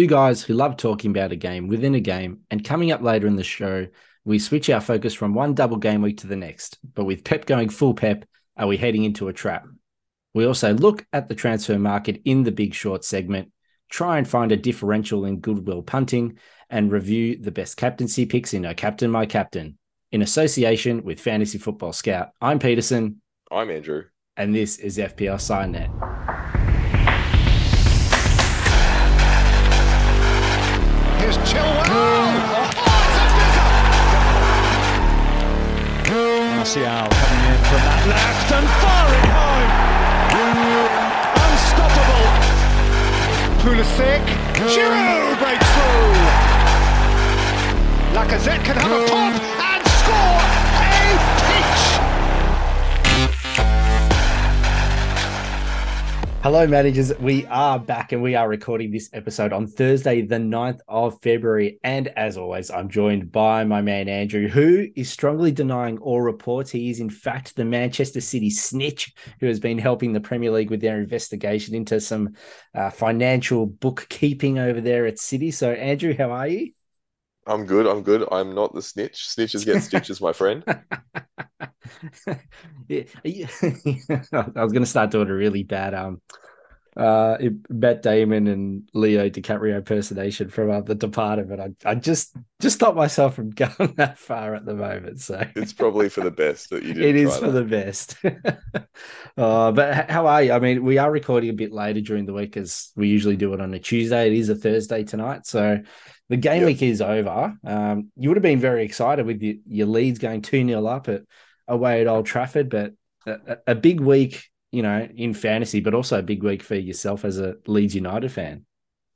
Two guys who love talking about a game within a game, and coming up later in the show, we switch our focus from one double game week to the next. But with Pep going full Pep, are we heading into a trap? We also look at the transfer market in the big short segment, try and find a differential in goodwill punting, and review the best captaincy picks in our Captain My Captain. In association with Fantasy Football Scout, I'm Peterson. I'm Andrew. And this is FPL SideNet. Here's Chilwell. Oh, Martial coming in from that left and firing home. Unstoppable. Pulisic. Giroud breaks through. Lacazette can have a pop. Hello, managers. We are back and we are recording this episode on Thursday, the 9th of February. And as always, I'm joined by my man Andrew, who is strongly denying all reports. He is, in fact, the Manchester City snitch who has been helping the Premier League with their investigation into some uh, financial bookkeeping over there at City. So, Andrew, how are you? I'm good. I'm good. I'm not the snitch. Snitches get stitches, my friend. yeah, I was going to start doing a really bad um uh Matt Damon and Leo DiCaprio impersonation from uh, The Departed, but I, I just just stopped myself from going that far at the moment. So it's probably for the best that you did. It is for the best. uh, but how are you? I mean, we are recording a bit later during the week as we usually do it on a Tuesday. It is a Thursday tonight, so the game yep. week is over. Um, you would have been very excited with your, your leads going 2 0 up at away at Old Trafford, but a, a, big week, you know, in fantasy, but also a big week for yourself as a Leeds United fan.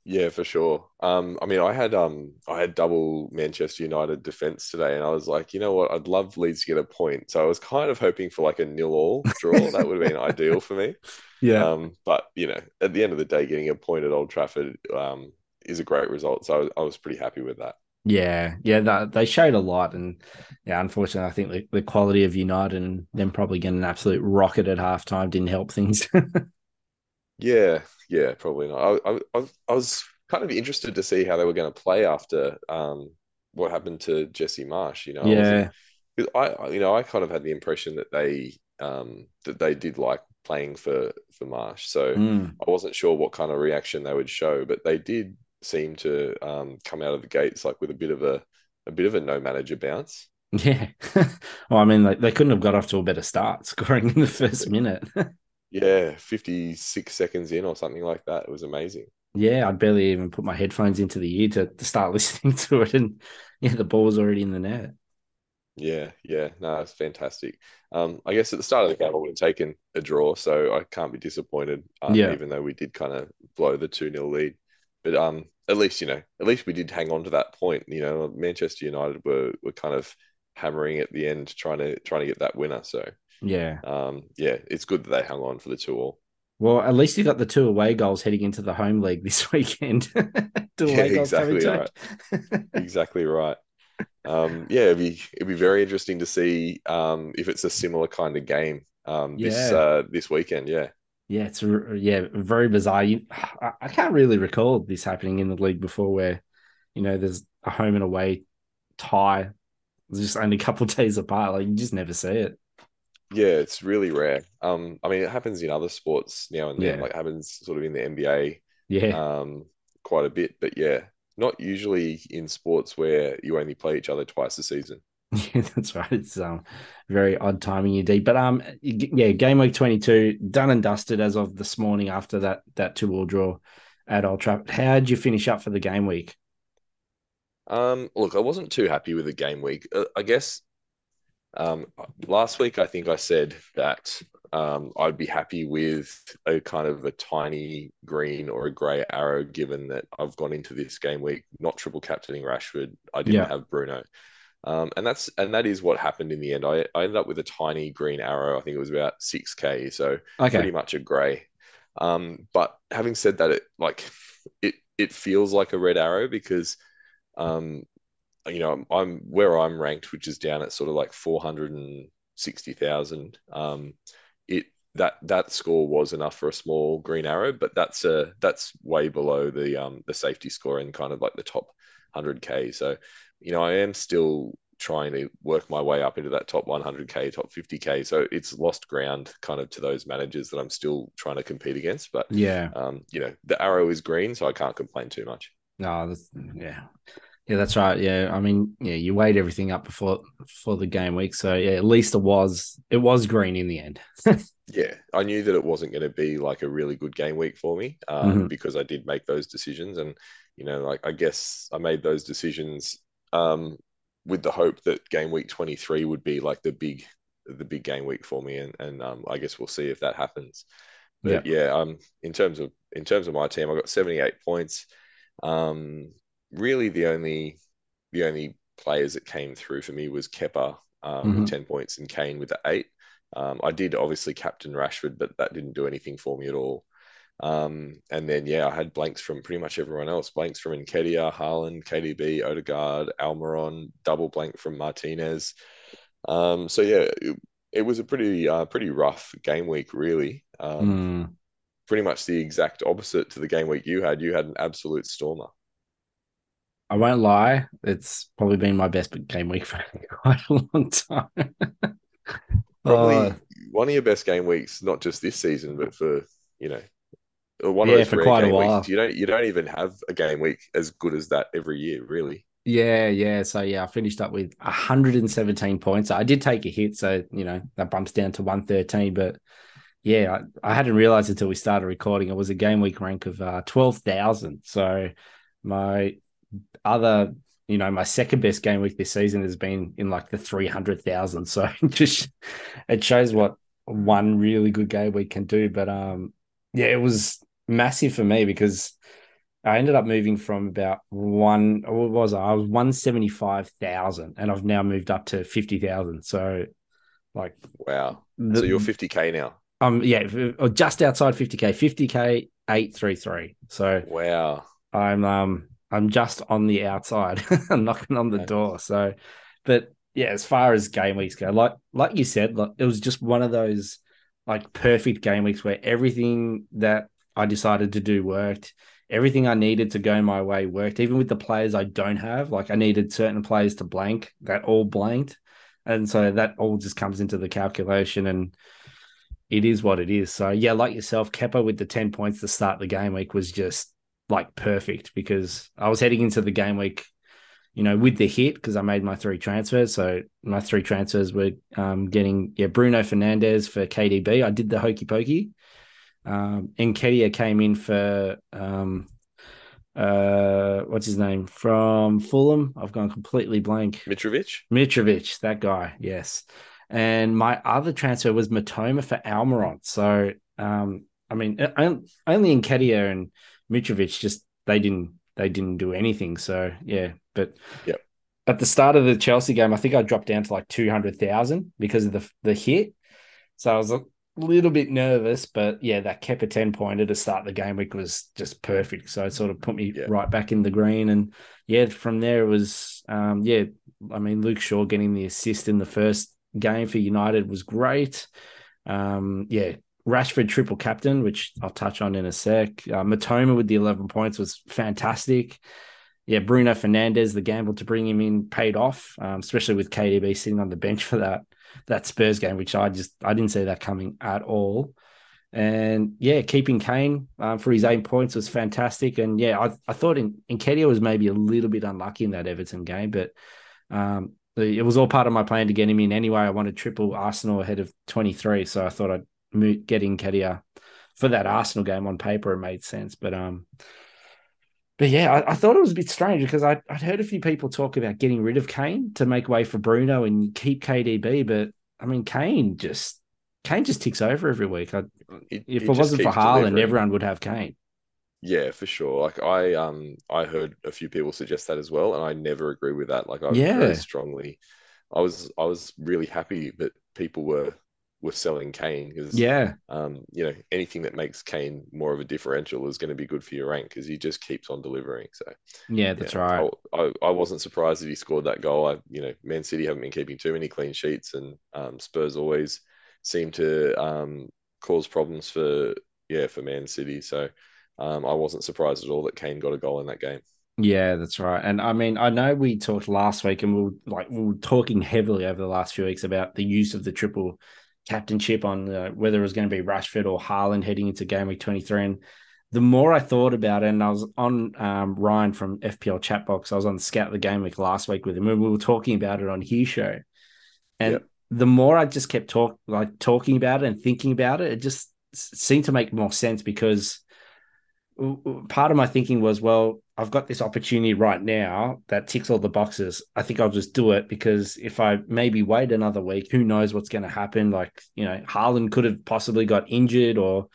Yeah, for sure. Um, I mean, I had um, I had double Manchester United defense today, and I was like, you know what, I'd love Leeds to get a point. So I was kind of hoping for like a nil-all draw. that would have been ideal for me. Yeah. Um, but you know, at the end of the day, getting a point at Old Trafford, um, is a great result. So I was, I was pretty happy with that. Yeah, yeah, that, they showed a lot, and yeah, unfortunately, I think the, the quality of United and them probably getting an absolute rocket at halftime didn't help things. yeah, yeah, probably not. I, I, I was kind of interested to see how they were going to play after um, what happened to Jesse Marsch. You know, yeah, I, I, you know, I kind of had the impression that they um, that they did like playing for for Marsch, so mm. I wasn't sure what kind of reaction they would show, but they did seem to um, come out of the gates like with a bit of a a bit of a no manager bounce. Yeah, well, I mean, they, they couldn't have got off to a better start, scoring in the first minute. yeah, fifty six seconds in or something like that. It was amazing. Yeah, I'd barely even put my headphones into the ear to, to start listening to it, and yeah, the ball was already in the net. Yeah, yeah, no, it's fantastic. Um, I guess at the start of the game, I would have taken a draw, so I can't be disappointed. Um, yeah. even though we did kind of blow the two 0 lead. But um, at least you know, at least we did hang on to that point. You know, Manchester United were were kind of hammering at the end, trying to trying to get that winner. So yeah, um, yeah, it's good that they hung on for the two all. Well, at least you got the two away goals heading into the home league this weekend. two away yeah, exactly right. exactly right. Um, yeah, it'd be it'd be very interesting to see um, if it's a similar kind of game um, this yeah. uh, this weekend. Yeah. Yeah, it's yeah very bizarre. You, I can't really recall this happening in the league before, where you know there's a home and away tie, it's just only a couple days apart. Like you just never see it. Yeah, it's really rare. Um, I mean, it happens in other sports now and then. Yeah. Like happens sort of in the NBA. Yeah. Um, quite a bit, but yeah, not usually in sports where you only play each other twice a season. Yeah, that's right. It's um very odd timing indeed. But um yeah, game week twenty two done and dusted as of this morning after that that two all draw at Old Trafford. How did you finish up for the game week? Um, look, I wasn't too happy with the game week. Uh, I guess um, last week I think I said that um, I'd be happy with a kind of a tiny green or a grey arrow, given that I've gone into this game week not triple captaining Rashford. I didn't yeah. have Bruno. Um, and that's and that is what happened in the end. I, I ended up with a tiny green arrow. I think it was about six k, so okay. pretty much a grey. Um, but having said that, it like it it feels like a red arrow because, um, you know, I'm, I'm where I'm ranked, which is down at sort of like four hundred and sixty thousand. Um, it that that score was enough for a small green arrow, but that's a that's way below the um the safety score in kind of like the top 100k. So, you know, I am still trying to work my way up into that top 100k, top 50k. So it's lost ground kind of to those managers that I'm still trying to compete against. But yeah, um, you know, the arrow is green, so I can't complain too much. No, that's, yeah, yeah, that's right. Yeah, I mean, yeah, you weighed everything up before before the game week, so yeah, at least it was it was green in the end. yeah, I knew that it wasn't going to be like a really good game week for me um, mm-hmm. because I did make those decisions, and you know, like I guess I made those decisions um, with the hope that game week twenty three would be like the big the big game week for me, and and um, I guess we'll see if that happens. But yeah, yeah um, in terms of in terms of my team, I got seventy eight points. Um, really the only the only players that came through for me was Kepa um, mm-hmm. with 10 points and Kane with the eight. Um, I did obviously captain Rashford, but that didn't do anything for me at all. Um, and then, yeah, I had blanks from pretty much everyone else. Blanks from Nketiah, Haaland, KDB, Odegaard, Almiron, double blank from Martinez. Um, so, yeah, it, it, was a pretty uh, pretty rough game week, really. Mm. Pretty much the exact opposite to the game week you had. You had an absolute stormer. I won't lie, it's probably been my best game week for quite a long time. probably uh, one of your best game weeks, not just this season, but for you know one yeah, of those for quite a while. Weeks. You don't you don't even have a game week as good as that every year, really. Yeah, yeah. So yeah, I finished up with 117 points. I did take a hit, so you know that bumps down to 113. But yeah, I, I hadn't realized until we started recording it was a game week rank of uh, 12,000. So my other, you know, my second best game week this season has been in like the 300,000. So just, it shows what one really good game week can do. But um, yeah, it was massive for me because I ended up moving from about one, what was I? I was 175,000 and I've now moved up to 50,000. So like, wow. The, so you're 50K now. Um, yeah, just outside 50K, 50K 833. So wow. I'm, um, I'm just on the outside. I'm knocking on the okay. door. So, but yeah, as far as game weeks go, like like you said, like it was just one of those like perfect game weeks where everything that I decided to do worked. Everything I needed to go my way worked. Even with the players I don't have, like I needed certain players to blank, that all blanked, and so that all just comes into the calculation and. It is what it is. So yeah, like yourself, Kepa with the ten points to start the game week was just like perfect because I was heading into the game week, you know, with the hit because I made my three transfers. So my three transfers were um, getting yeah Bruno Fernandes for KDB. I did the hokey pokey. Um, Nketiah came in for um, uh, what's his name from Fulham? I've gone completely blank. Mitrovic. Mitrovic, that guy. Yes. And my other transfer was Mitoma for Almiron. So, um, I mean, only Nketiah and Mitrovic just they didn't they didn't do anything. So yeah, but yeah. At the start of the Chelsea game, I think I dropped down to like two hundred thousand because of the the hit. So I was little bit nervous, but yeah, that Kepa ten pointer to start the game week was just perfect. So it sort of put me yeah. right back in the green, and yeah, from there it was um, yeah. I mean, Luke Shaw getting the assist in the first game for United was great. Um, yeah, Rashford triple captain, which I'll touch on in a sec. Uh, Mitoma with the 11 points was fantastic. Yeah, Bruno Fernandes, the gamble to bring him in paid off, um, especially with KDB sitting on the bench for that that Spurs game, which I just I didn't see that coming at all. And yeah, keeping Kane um, for his eight points was fantastic. And yeah, I, I thought in, Nketiah was maybe a little bit unlucky in that Everton game, but um, it was all part of my plan to get him in anyway. I wanted triple Arsenal ahead of 23, so I thought I'd getting Nketiah for that Arsenal game on paper, it made sense. But um, but yeah, I, I, thought it was a bit strange because I, would heard a few people talk about getting rid of Kane to make way for Bruno and keep KDB, but I mean Kane just Kane just ticks over every week. I, it, if it, wasn't for Haaland, everyone would have Kane. Yeah, for sure. Like I um I heard a few people suggest that as well, and I never agree with that. Like I yeah. very strongly I was I was really happy that people were were selling Kane because yeah, um, you know anything that makes Kane more of a differential is going to be good for your rank because he just keeps on delivering. So yeah, that's yeah, right. I, I, I, wasn't surprised that he scored that goal. I you know Man City haven't been keeping too many clean sheets, and um, Spurs always seem to um, caused problems for yeah for Man City. So um, I wasn't surprised at all that Kane got a goal in that game. Yeah, that's right. And I mean, I know we talked last week, and we were like we were talking heavily over the last few weeks about the use of the triple captainship on uh, whether it was going to be Rashford or Haaland heading into game week twenty three. And the more I thought about it, and I was on um, Ryan from FPL Chatbox, I was on the Scout the Game Week last week with him, and we were talking about it on his show. And yep. the more I just kept talk like talking about it and thinking about it, it just seemed to make more sense because part of my thinking was, well, I've got this opportunity right now that ticks all the boxes. I think I'll just do it because if I maybe wait another week, who knows what's going to happen? Like, you know, Haaland could have possibly got injured or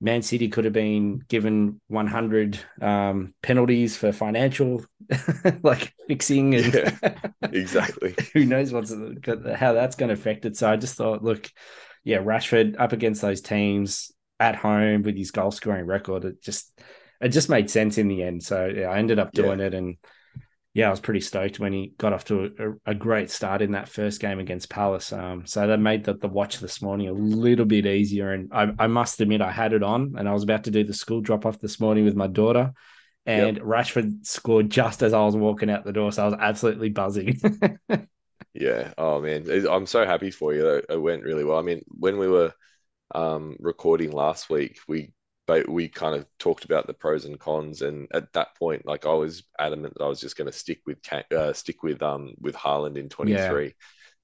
Man City could have been given 100 um, penalties for financial like fixing and yeah, exactly. who knows what's how that's going to affect it. So I just thought, look, yeah, Rashford up against those teams at home with his goal scoring record, it just it just made sense in the end. So yeah, I ended up doing yeah. it and yeah, I was pretty stoked when he got off to a, a great start in that first game against Palace. Um, so that made the, the watch this morning a little bit easier. And I, I must admit, I had it on and I was about to do the school drop off this morning with my daughter. And yep. Rashford scored just as I was walking out the door. So I was absolutely buzzing. yeah. Oh, man. I'm so happy for you. It went really well. I mean, when we were um, recording last week, we but we kind of talked about the pros and cons, and at that point, like I was adamant that I was just going to stick with uh, stick with um with Haaland in 23. Yeah.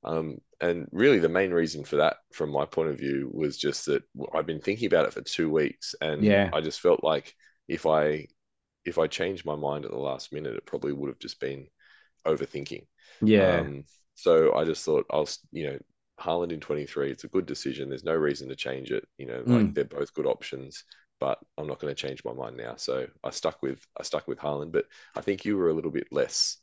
Um, and really, the main reason for that, from my point of view, was just that I've been thinking about it for two weeks, and yeah. I just felt like if I if I changed my mind at the last minute, it probably would have just been overthinking. Yeah. Um, so I just thought I'll, you know, Haaland in 23, it's a good decision. There's no reason to change it. You know, like mm. they're both good options but I'm not going to change my mind now. So I stuck with I stuck with Haaland, but I think you were a little bit less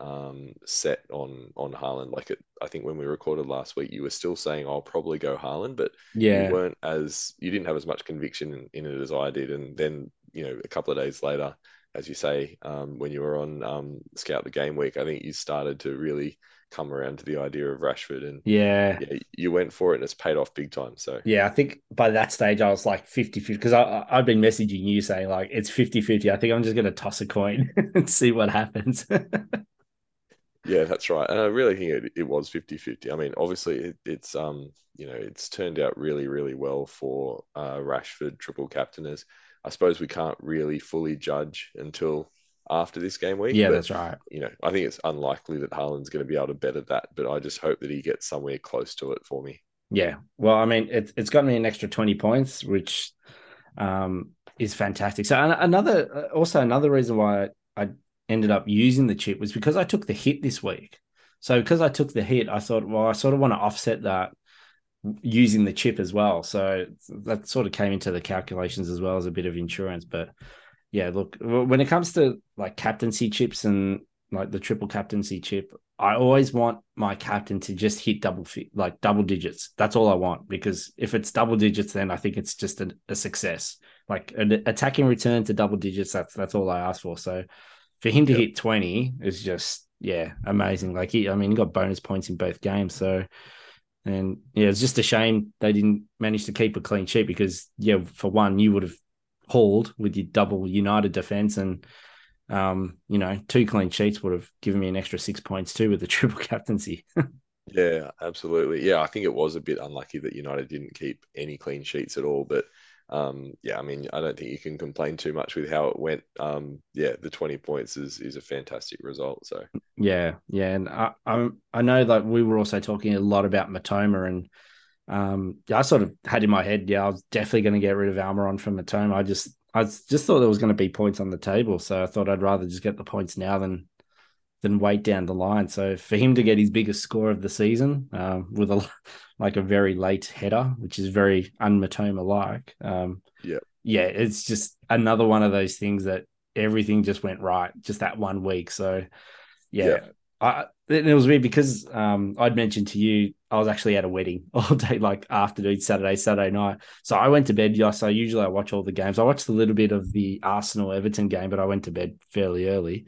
um, set on on Haaland. Like it, I think when we recorded last week, you were still saying I'll probably go Haaland, but yeah, you weren't as you didn't have as much conviction in, in it as I did. And then you know a couple of days later, as you say, um, when you were on um, Scout the Game Week, I think you started to really come around to the idea of Rashford and yeah, yeah you went for it and it's paid off big time. So yeah, I think by that stage I was like 50 50 because I I've been messaging you saying like it's 50 50. I think I'm just gonna toss a coin and see what happens. yeah, that's right. And I really think it, it was 50 50. I mean, obviously it, it's um you know it's turned out really, really well for uh Rashford triple captainers. I suppose we can't really fully judge until after this game week. Yeah, but, that's right. You know, I think it's unlikely that Haaland's going to be able to better that, but I just hope that he gets somewhere close to it for me. Yeah. Well, I mean, it, it's got me an extra 20 points, which um, is fantastic. So another, uh, also another reason why I ended up using the chip was because I took the hit this week. So because I took the hit, I thought, well, I sort of want to offset that using the chip as well. So that sort of came into the calculations as well as a bit of insurance. But yeah, look, when it comes to like captaincy chips and like the triple captaincy chip, I always want my captain to just hit double like double digits. That's all I want because if it's double digits, then I think it's just a, a success. Like an attacking return to double digits, that's that's all I ask for. So for him to yep. hit twenty is just yeah amazing. Like he, I mean, he got bonus points in both games. So and yeah, it's just a shame they didn't manage to keep a clean sheet because yeah, for one, you would have hauled with your double United defense and um, you know, two clean sheets would have given me an extra six points too with the triple captaincy. yeah, absolutely. Yeah, I think it was a bit unlucky that United didn't keep any clean sheets at all, but um, yeah, I mean, I don't think you can complain too much with how it went. Um, yeah, the twenty points is is a fantastic result. So yeah, yeah, and I I, I know that we were also talking a lot about Mitoma and um, I sort of had in my head, yeah, I was definitely going to get rid of Almiron from Mitoma. I just, I just thought there was going to be points on the table, so I thought I'd rather just get the points now than than wait down the line. So for him to get his biggest score of the season um, with a like a very late header, which is very unmatoma like, um, yeah, yeah, it's just another one of those things that everything just went right just that one week. So yeah, yeah. I, it was weird because um, I'd mentioned to you I was actually at a wedding all day, like afternoon, Saturday, Saturday night. So I went to bed. Yes, so usually I watch all the games. I watched a little bit of the Arsenal Everton game, but I went to bed fairly early.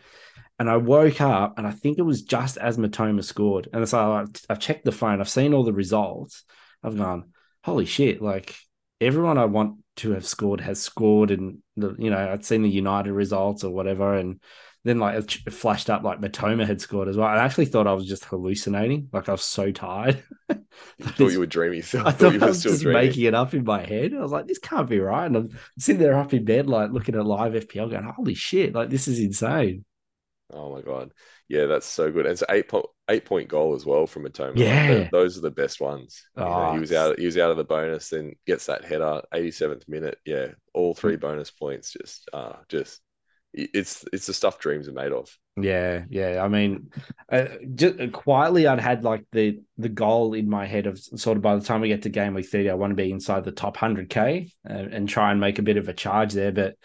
And I woke up, and I think it was just as Mitoma scored. And so I've checked the phone. I've seen all the results. I've gone, holy shit! Like everyone I want to have scored has scored, and the, you know I'd seen the United results or whatever, and then like it flashed up like Mitoma had scored as well. I actually thought I was just hallucinating, like I was so tired. you thought you were dreaming. So I thought, I was just dreaming. making it up in my head. I was like, this can't be right. And I'm sitting there up in bed, like looking at live FPL, going, "Holy shit! Like this is insane." Oh my god, yeah, that's so good. And it's eight point eight point goal as well from Mitoma. Yeah, like, those are the best ones. Oh, know, he was out. He was out of the bonus, and gets that header, eighty seventh minute. Yeah, all three bonus points. Just, uh, just it's it's the stuff dreams are made of. Yeah, yeah. I mean, uh, just uh, quietly, I'd had like the the goal in my head of sort of by the time we get to game week thirty, I want to be inside the top hundred k and, and try and make a bit of a charge there. But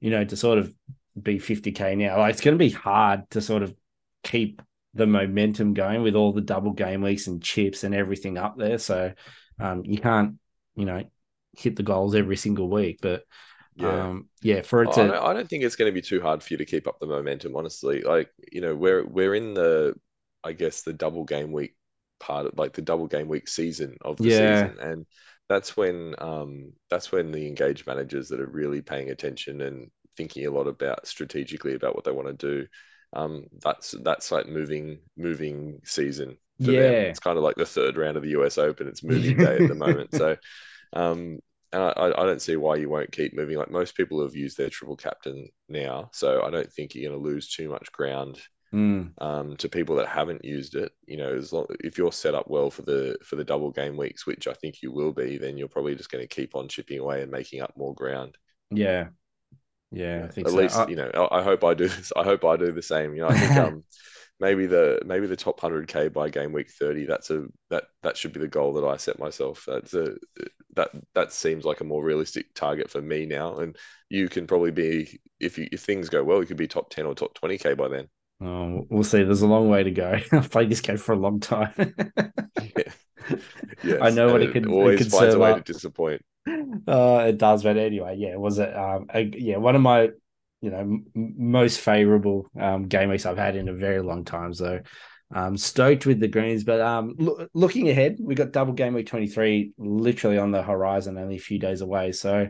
you know, to sort of be fifty k now, like it's going to be hard to sort of keep the momentum going with all the double game weeks and chips and everything up there. So um, you can't, you know, hit the goals every single week, but yeah, um, yeah. For it to, I don't, I don't think it's going to be too hard for you to keep up the momentum. Honestly, like you know, we're we're in the, I guess the double game week part of like the double game week season of the yeah. season, and that's when um that's when the engaged managers that are really paying attention and thinking a lot about strategically about what they want to do. Um, that's that's like moving moving season. yeah, them. it's kind of like the third round of the US Open. It's moving day at the moment. So, um, and I, I don't see why you won't keep moving. Like most people have used their triple captain now, so I don't think you're going to lose too much ground mm. um, to people that haven't used it. You know, as long if you're set up well for the for the double game weeks, which I think you will be, then you're probably just going to keep on chipping away and making up more ground. Yeah, yeah, I think at so. least I, you know. I, I hope I do this. I hope I do the same. You know, I think um maybe the maybe the top 100k by game week 30 that's a that that should be the goal that i set myself that's a that that seems like a more realistic target for me now and you can probably be if you if things go well you could be top 10 or top 20k by then oh we'll see there's a long way to go i've played this game for a long time yeah. yes. i know what it, it could always it could finds a way up. to disappoint uh it does but anyway yeah was it um a, yeah one of my you know m- most favorable um, game weeks I've had in a very long time. So um, stoked with the greens, but um, lo- looking ahead, we got double game week twenty three literally on the horizon, only a few days away. So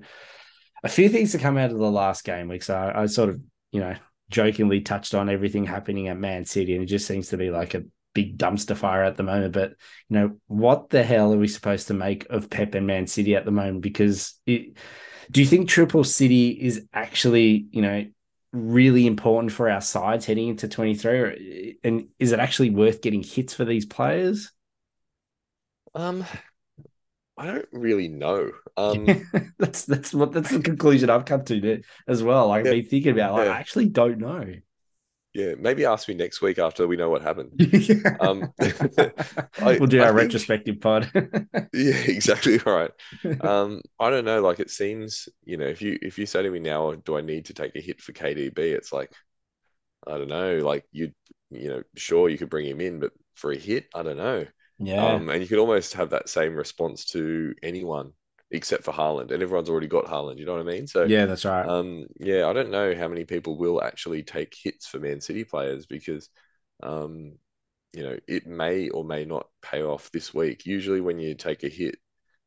a few things to come out of the last game week. So I, I sort of you know jokingly touched on everything happening at Man City, and it just seems to be like a big dumpster fire at the moment. But you know, what the hell are we supposed to make of Pep and Man City at the moment? Because it, do you think Triple City is actually, you know, really important for our sides heading into 23? And is it actually worth getting hits for these players? Um, I don't really know. Um, that's that's what that's the conclusion I've come to as well. I've yeah, been thinking about. Like, yeah. I actually don't know. Yeah, maybe ask me next week after we know what happened. um, I, we'll do our think, retrospective pod. yeah, exactly right. Um, I don't know. Like it seems, you know, if you if you say to me now, do I need to take a hit for KDB? It's like, I don't know. Like you, you know, sure you could bring him in, but for a hit, I don't know. Yeah. Um, and you could almost have that same response to anyone except for Haaland, and everyone's already got Haaland. You know what I mean? So yeah, that's right. Um, yeah, I don't know how many people will actually take hits for Man City players because, um, you know, it may or may not pay off this week. Usually, when you take a hit,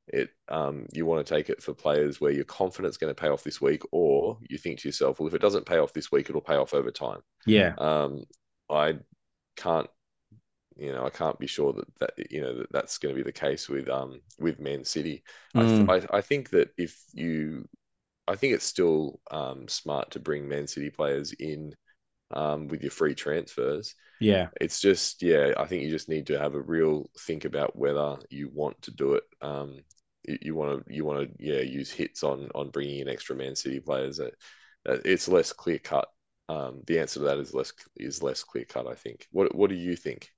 it um, you want to take it for players where you're confident it's going to pay off this week, or you think to yourself, well, if it doesn't pay off this week, it'll pay off over time. Yeah. Um, I can't you know, I can't be sure that that you know that that's going to be the case with um with Man City. Mm. I, th- I, I think that if you, I think it's still um smart to bring Man City players in um with your free transfers. Yeah, it's just yeah, I think you just need to have a real think about whether you want to do it. Um, you, you want to you want to yeah use hits on on bringing in extra Man City players. That it's less clear cut. Um, the answer to that is less is less clear cut. I think. What what do you think?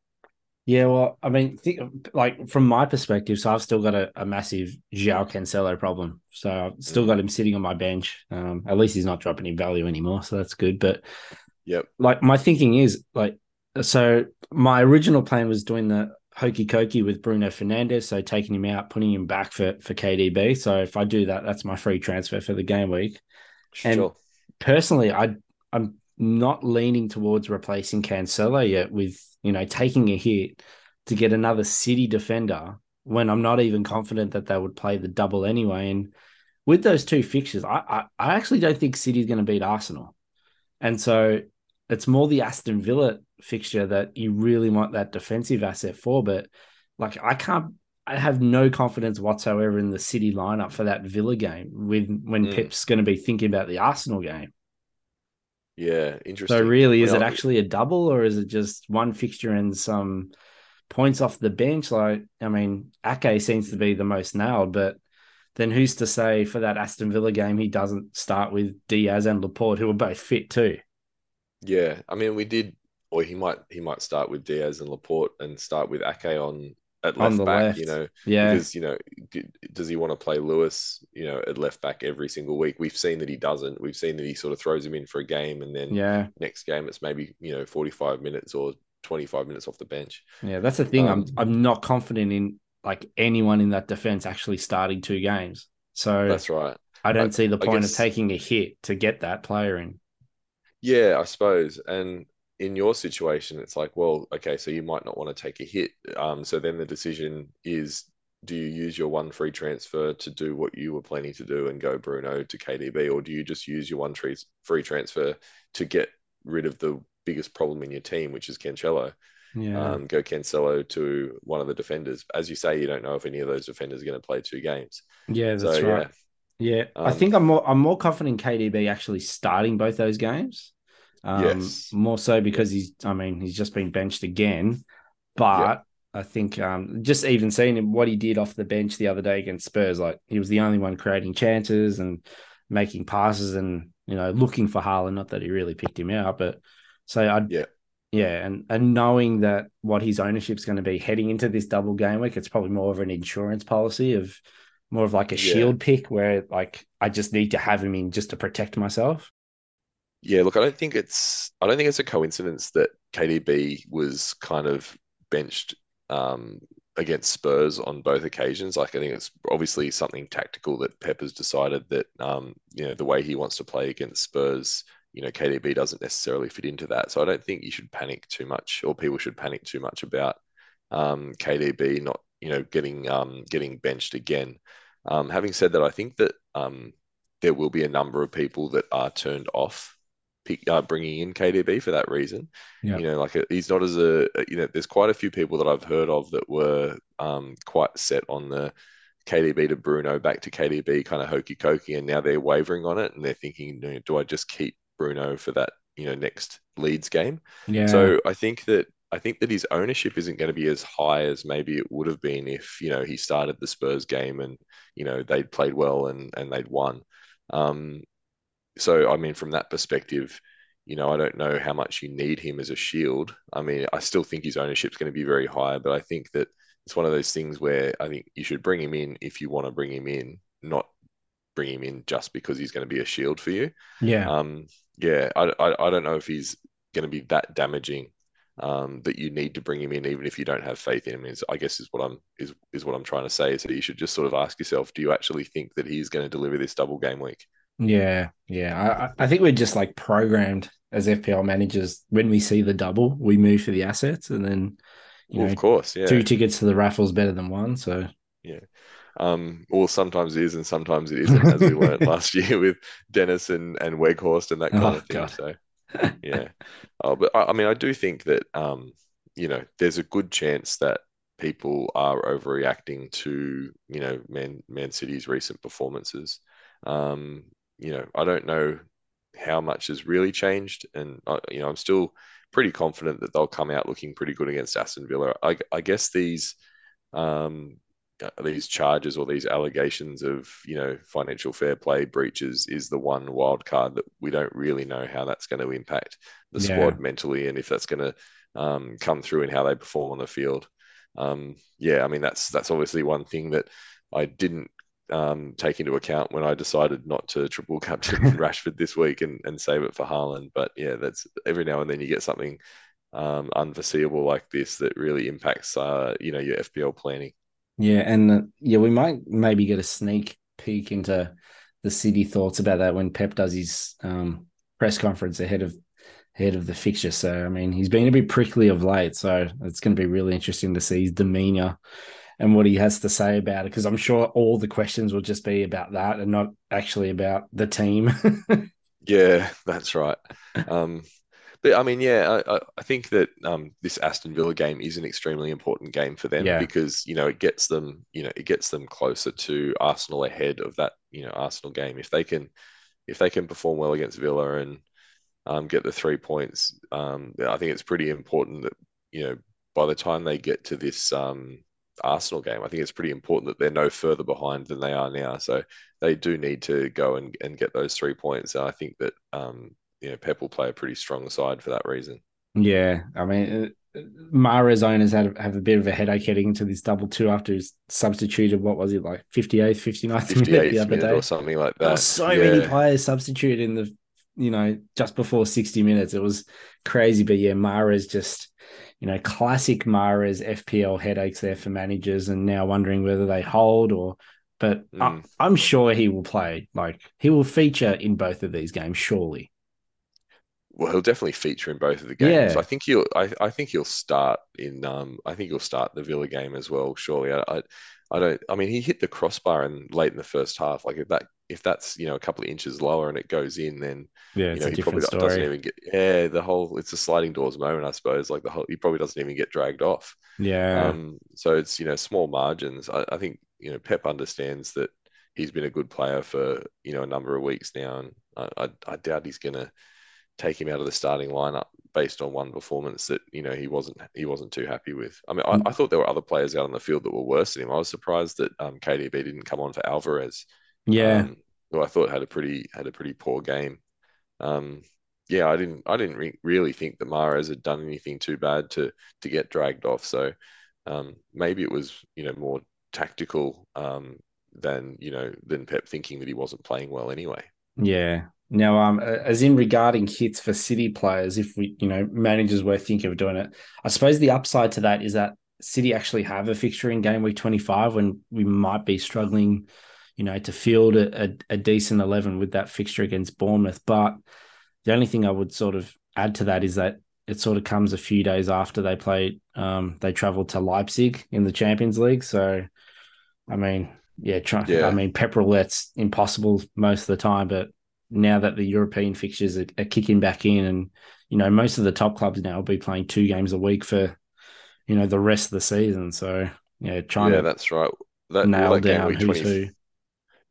Yeah, well, I mean, think, like from my perspective, so I've still got a, a massive João Cancelo problem. So I've still got him sitting on my bench. Um, at least he's not dropping in value anymore, so that's good. But yep, like my thinking is like, so my original plan was doing the hokey cokey with Bruno Fernandes, so taking him out, putting him back for for KDB. So if I do that, that's my free transfer for the game week. Sure. And personally, I I'm not leaning towards replacing Cancelo yet with you know taking a hit to get another City defender when I'm not even confident that they would play the double anyway. And with those two fixtures, I I, I actually don't think City's going to beat Arsenal, and so it's more the Aston Villa fixture that you really want that defensive asset for. But like I can't I have no confidence whatsoever in the City lineup for that Villa game with when mm. Pep's going to be thinking about the Arsenal game. Yeah, interesting. So really, is well, it actually a double or is it just one fixture and some points off the bench? Like, I mean, Ake seems to be the most nailed, but then who's to say for that Aston Villa game he doesn't start with Diaz and Laporte, who are both fit too? Yeah, I mean, we did, or he might he might start with Diaz and Laporte and start with Ake on at left back, left. you know, yeah, because you know, does he want to play Lewis, you know, at left back every single week? We've seen that he doesn't. We've seen that he sort of throws him in for a game, and then yeah, next game it's maybe you know forty five minutes or twenty five minutes off the bench. Yeah, that's the thing. Um, I'm I'm not confident in like anyone in that defense actually starting two games. So that's right. I don't I, see the point guess, of taking a hit to get that player in. Yeah, I suppose, and in your situation, it's like, well, okay, so you might not want to take a hit. Um, so then the decision is do you use your one free transfer to do what you were planning to do and go Bruno to KDB, or do you just use your one free transfer to get rid of the biggest problem in your team, which is Cancelo? Yeah. Um, go Cancelo to one of the defenders. As you say, you don't know if any of those defenders are going to play two games. Yeah, that's so, right. Yeah, yeah. Um, I think I'm more I'm more confident in KDB actually starting both those games. Um, yes. More so because he's, I mean, he's just been benched again. But I think um, just even seeing him, what he did off the bench the other day against Spurs, like he was the only one creating chances and making passes and, you know, looking for Haaland. Not that he really picked him out, but so I, yeah. Yeah, and and knowing that what his ownership's going to be heading into this double game week, it's probably more of an insurance policy of more of like a yeah. shield pick where like I just need to have him in just to protect myself. Yeah, look, I don't think it's I don't think it's a coincidence that KDB was kind of benched um, against Spurs on both occasions. Like I think it's obviously something tactical that Pep has decided that um, you know the way he wants to play against Spurs, you know, KDB doesn't necessarily fit into that. So I don't think you should panic too much, or people should panic too much about um, KDB not you know getting um, getting benched again. Um, having said that, I think that um, there will be a number of people that are turned off pick, uh, bringing in KDB for that reason. Yeah. You know, like a, he's not as a you know. There's quite a few people that I've heard of that were um, quite set on the KDB to Bruno back to KDB kind of hokey cokey, and now they're wavering on it and they're thinking, you know, do I just keep Bruno for that you know next Leeds game? Yeah. So I think that I think that his ownership isn't going to be as high as maybe it would have been if you know he started the Spurs game and you know they'd played well and and they'd won. Um, so I mean, from that perspective, you know, I don't know how much you need him as a shield. I mean, I still think his ownership is going to be very high, but I think that it's one of those things where I think you should bring him in if you want to bring him in, not bring him in just because he's going to be a shield for you. Yeah. Um. Yeah. I I, I don't know if he's going to be that damaging. Um, that you need to bring him in, even if you don't have faith in him. Is I guess is what I'm is is what I'm trying to say. Is that you should just sort of ask yourself, do you actually think that he's going to deliver this double game week? Yeah, yeah. I, I think we're just like programmed as FPL managers. When we see the double, we move for the assets, and then you well, know, of course, yeah. Two tickets to the raffles better than one. So yeah. Um, well, sometimes it is, and sometimes it isn't, as we learned last year with Dennis and and Weghorst and that kind oh, of thing. God. So yeah, uh, but I, I mean, I do think that um, you know, there's a good chance that people are overreacting to you know Man Man City's recent performances. Um, you know, I don't know how much has really changed, and uh, you know, I'm still pretty confident that they'll come out looking pretty good against Aston Villa. I, I guess these um, uh, these charges or these allegations of you know financial fair play breaches is the one wild card that we don't really know how that's going to impact the yeah. squad mentally and if that's going to um, come through in how they perform on the field. Um, yeah, I mean that's that's obviously one thing that I didn't um, take into account when I decided not to triple captain Rashford this week and, and save it for Haaland. But yeah, that's every now and then you get something um, unforeseeable like this that really impacts uh, you know your FPL planning. Yeah, and uh, yeah, we might maybe get a sneak peek into the city thoughts about that when Pep does his um, press conference ahead of ahead of the fixture. So I mean, he's been a bit prickly of late, so it's going to be really interesting to see his demeanor and what he has to say about it because I'm sure all the questions will just be about that and not actually about the team. yeah, that's right. Um, but I mean, yeah, I, I think that um, this Aston Villa game is an extremely important game for them Yeah. because you know it gets them, you know, it gets them closer to Arsenal ahead of that, you know, Arsenal game. If they can, if they can perform well against Villa and um, get the three points, um, I think it's pretty important that you know by the time they get to this um, Arsenal game, I think it's pretty important that they're no further behind than they are now. So they do need to go and, and get those three points. And I think that um, you know Pep will play a pretty strong side for that reason. Yeah, I mean, uh, Mahrez owners had have a bit of a headache heading into this double two after he's substituted. What was it like 58th, 59th minute the other minute day? or something like that. were so Yeah. many players substituted in the, you know, just before 60 minutes. It was crazy. But yeah, Mahrez just, you know, classic Mahrez FPL headaches there for managers and now wondering whether they hold or, but I, Mm. I'm sure he will play. Like he will feature in both of these games, surely. Well, he'll definitely feature in both of the games. Yeah. I think he'll. I, I think he'll start in. Um, I think he'll start the Villa game as well. Surely, I, I, I don't. I mean, he hit the crossbar and late in the first half. Like if that, if that's you know a couple of inches lower and it goes in, then Yeah, you it's know a he probably different doesn't story. even get. Yeah, the whole. It's a sliding doors moment, I suppose. Like the whole. He probably doesn't even get dragged off. Yeah. Um, so it's you know small margins. I, I think you know Pep understands that he's been a good player for you know a number of weeks now, and I, I, I doubt he's going to take him out of the starting lineup based on one performance that you know he wasn't he wasn't too happy with. I mean, I, I thought there were other players out on the field that were worse than him. I was surprised that um, KDB didn't come on for Alvarez, yeah. um, who I thought had a pretty had a pretty poor game. Um, yeah, I didn't I didn't re- really think that Mahrez had done anything too bad to to get dragged off. So um, maybe it was you know more tactical um, than you know than Pep thinking that he wasn't playing well anyway. Yeah. Now, um, as in regarding hits for City players, if we, you know, managers were thinking of doing it, I suppose the upside to that is that City actually have a fixture in game week 25 when we might be struggling, you know, to field a, a, a decent 11 with that fixture against Bournemouth. But the only thing I would sort of add to that is that it sort of comes a few days after they play, um, they travel to Leipzig in the Champions League. So, I mean, yeah, try, Yeah. I mean, pep roulette's impossible most of the time, but now that the European fixtures are, are kicking back in, and you know most of the top clubs now will be playing two games a week for you know the rest of the season. So yeah, trying yeah, to that's right. That, nail that down week who's 20, who.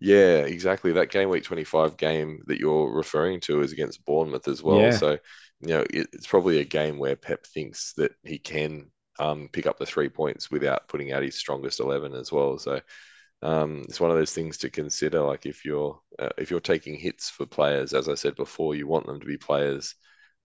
Yeah, exactly. That game week 25 game that you're referring to is against Bournemouth as well. Yeah. So, you know, it, it's probably a game where Pep thinks that he can um, pick up the three points without putting out his strongest 11 as well. So, um, it's one of those things to consider. Like if you're uh, if you're taking hits for players, as I said before, you want them to be players,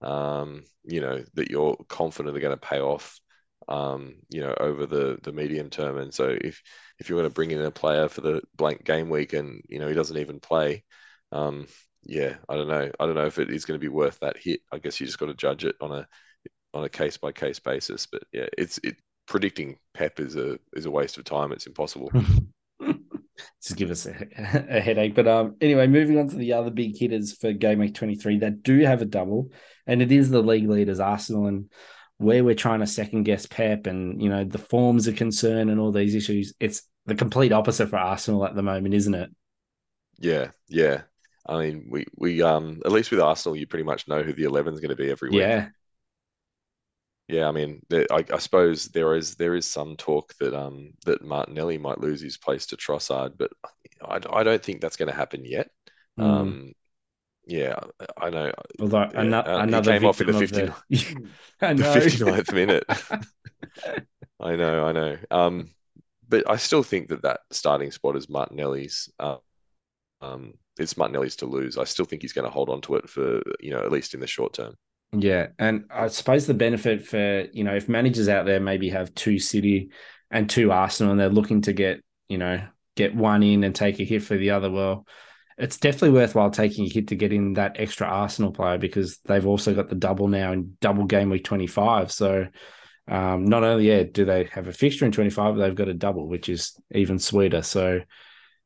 um, you know, that you're confident are going to pay off, um, you know, over the the medium term. And so if if you're going to bring in a player for the blank game week and you know he doesn't even play, um, yeah, I don't know. I don't know if it is going to be worth that hit. I guess you just got to judge it on a on a case by case basis. But yeah, it's it predicting Pep is a is a waste of time. It's impossible. Just give us a, a headache. But um, anyway, moving on to the other big hitters for game week 23 that do have a double, and it is the league leaders, Arsenal, and where we're trying to second guess Pep and you know the forms are concern and all these issues. It's the complete opposite for Arsenal at the moment, isn't it? Yeah, yeah. I mean, we we um at least with Arsenal, you pretty much know who the 11 is going to be every week. Yeah, Yeah, I mean, there, I, I suppose there is there is some talk that um that Martinelli might lose his place to Trossard, but I, I don't think that's going to happen yet. Mm. Um, yeah, I know. although Yeah, uh, he another came off in the victim of the- I The know. 59th minute. I know, I know. Um, but I still think that that starting spot is Martinelli's. Uh, um, it's Martinelli's to lose. I still think he's going to hold on to it for you know at least in the short term. Yeah, and I suppose the benefit for you know if managers out there maybe have two City and two Arsenal, and they're looking to get you know get one in and take a hit for the other, well, it's definitely worthwhile taking a hit to get in that extra Arsenal player because they've also got the double now in double game week twenty five. So um, not only yeah do they have a fixture in twenty five, they've got a double, which is even sweeter. So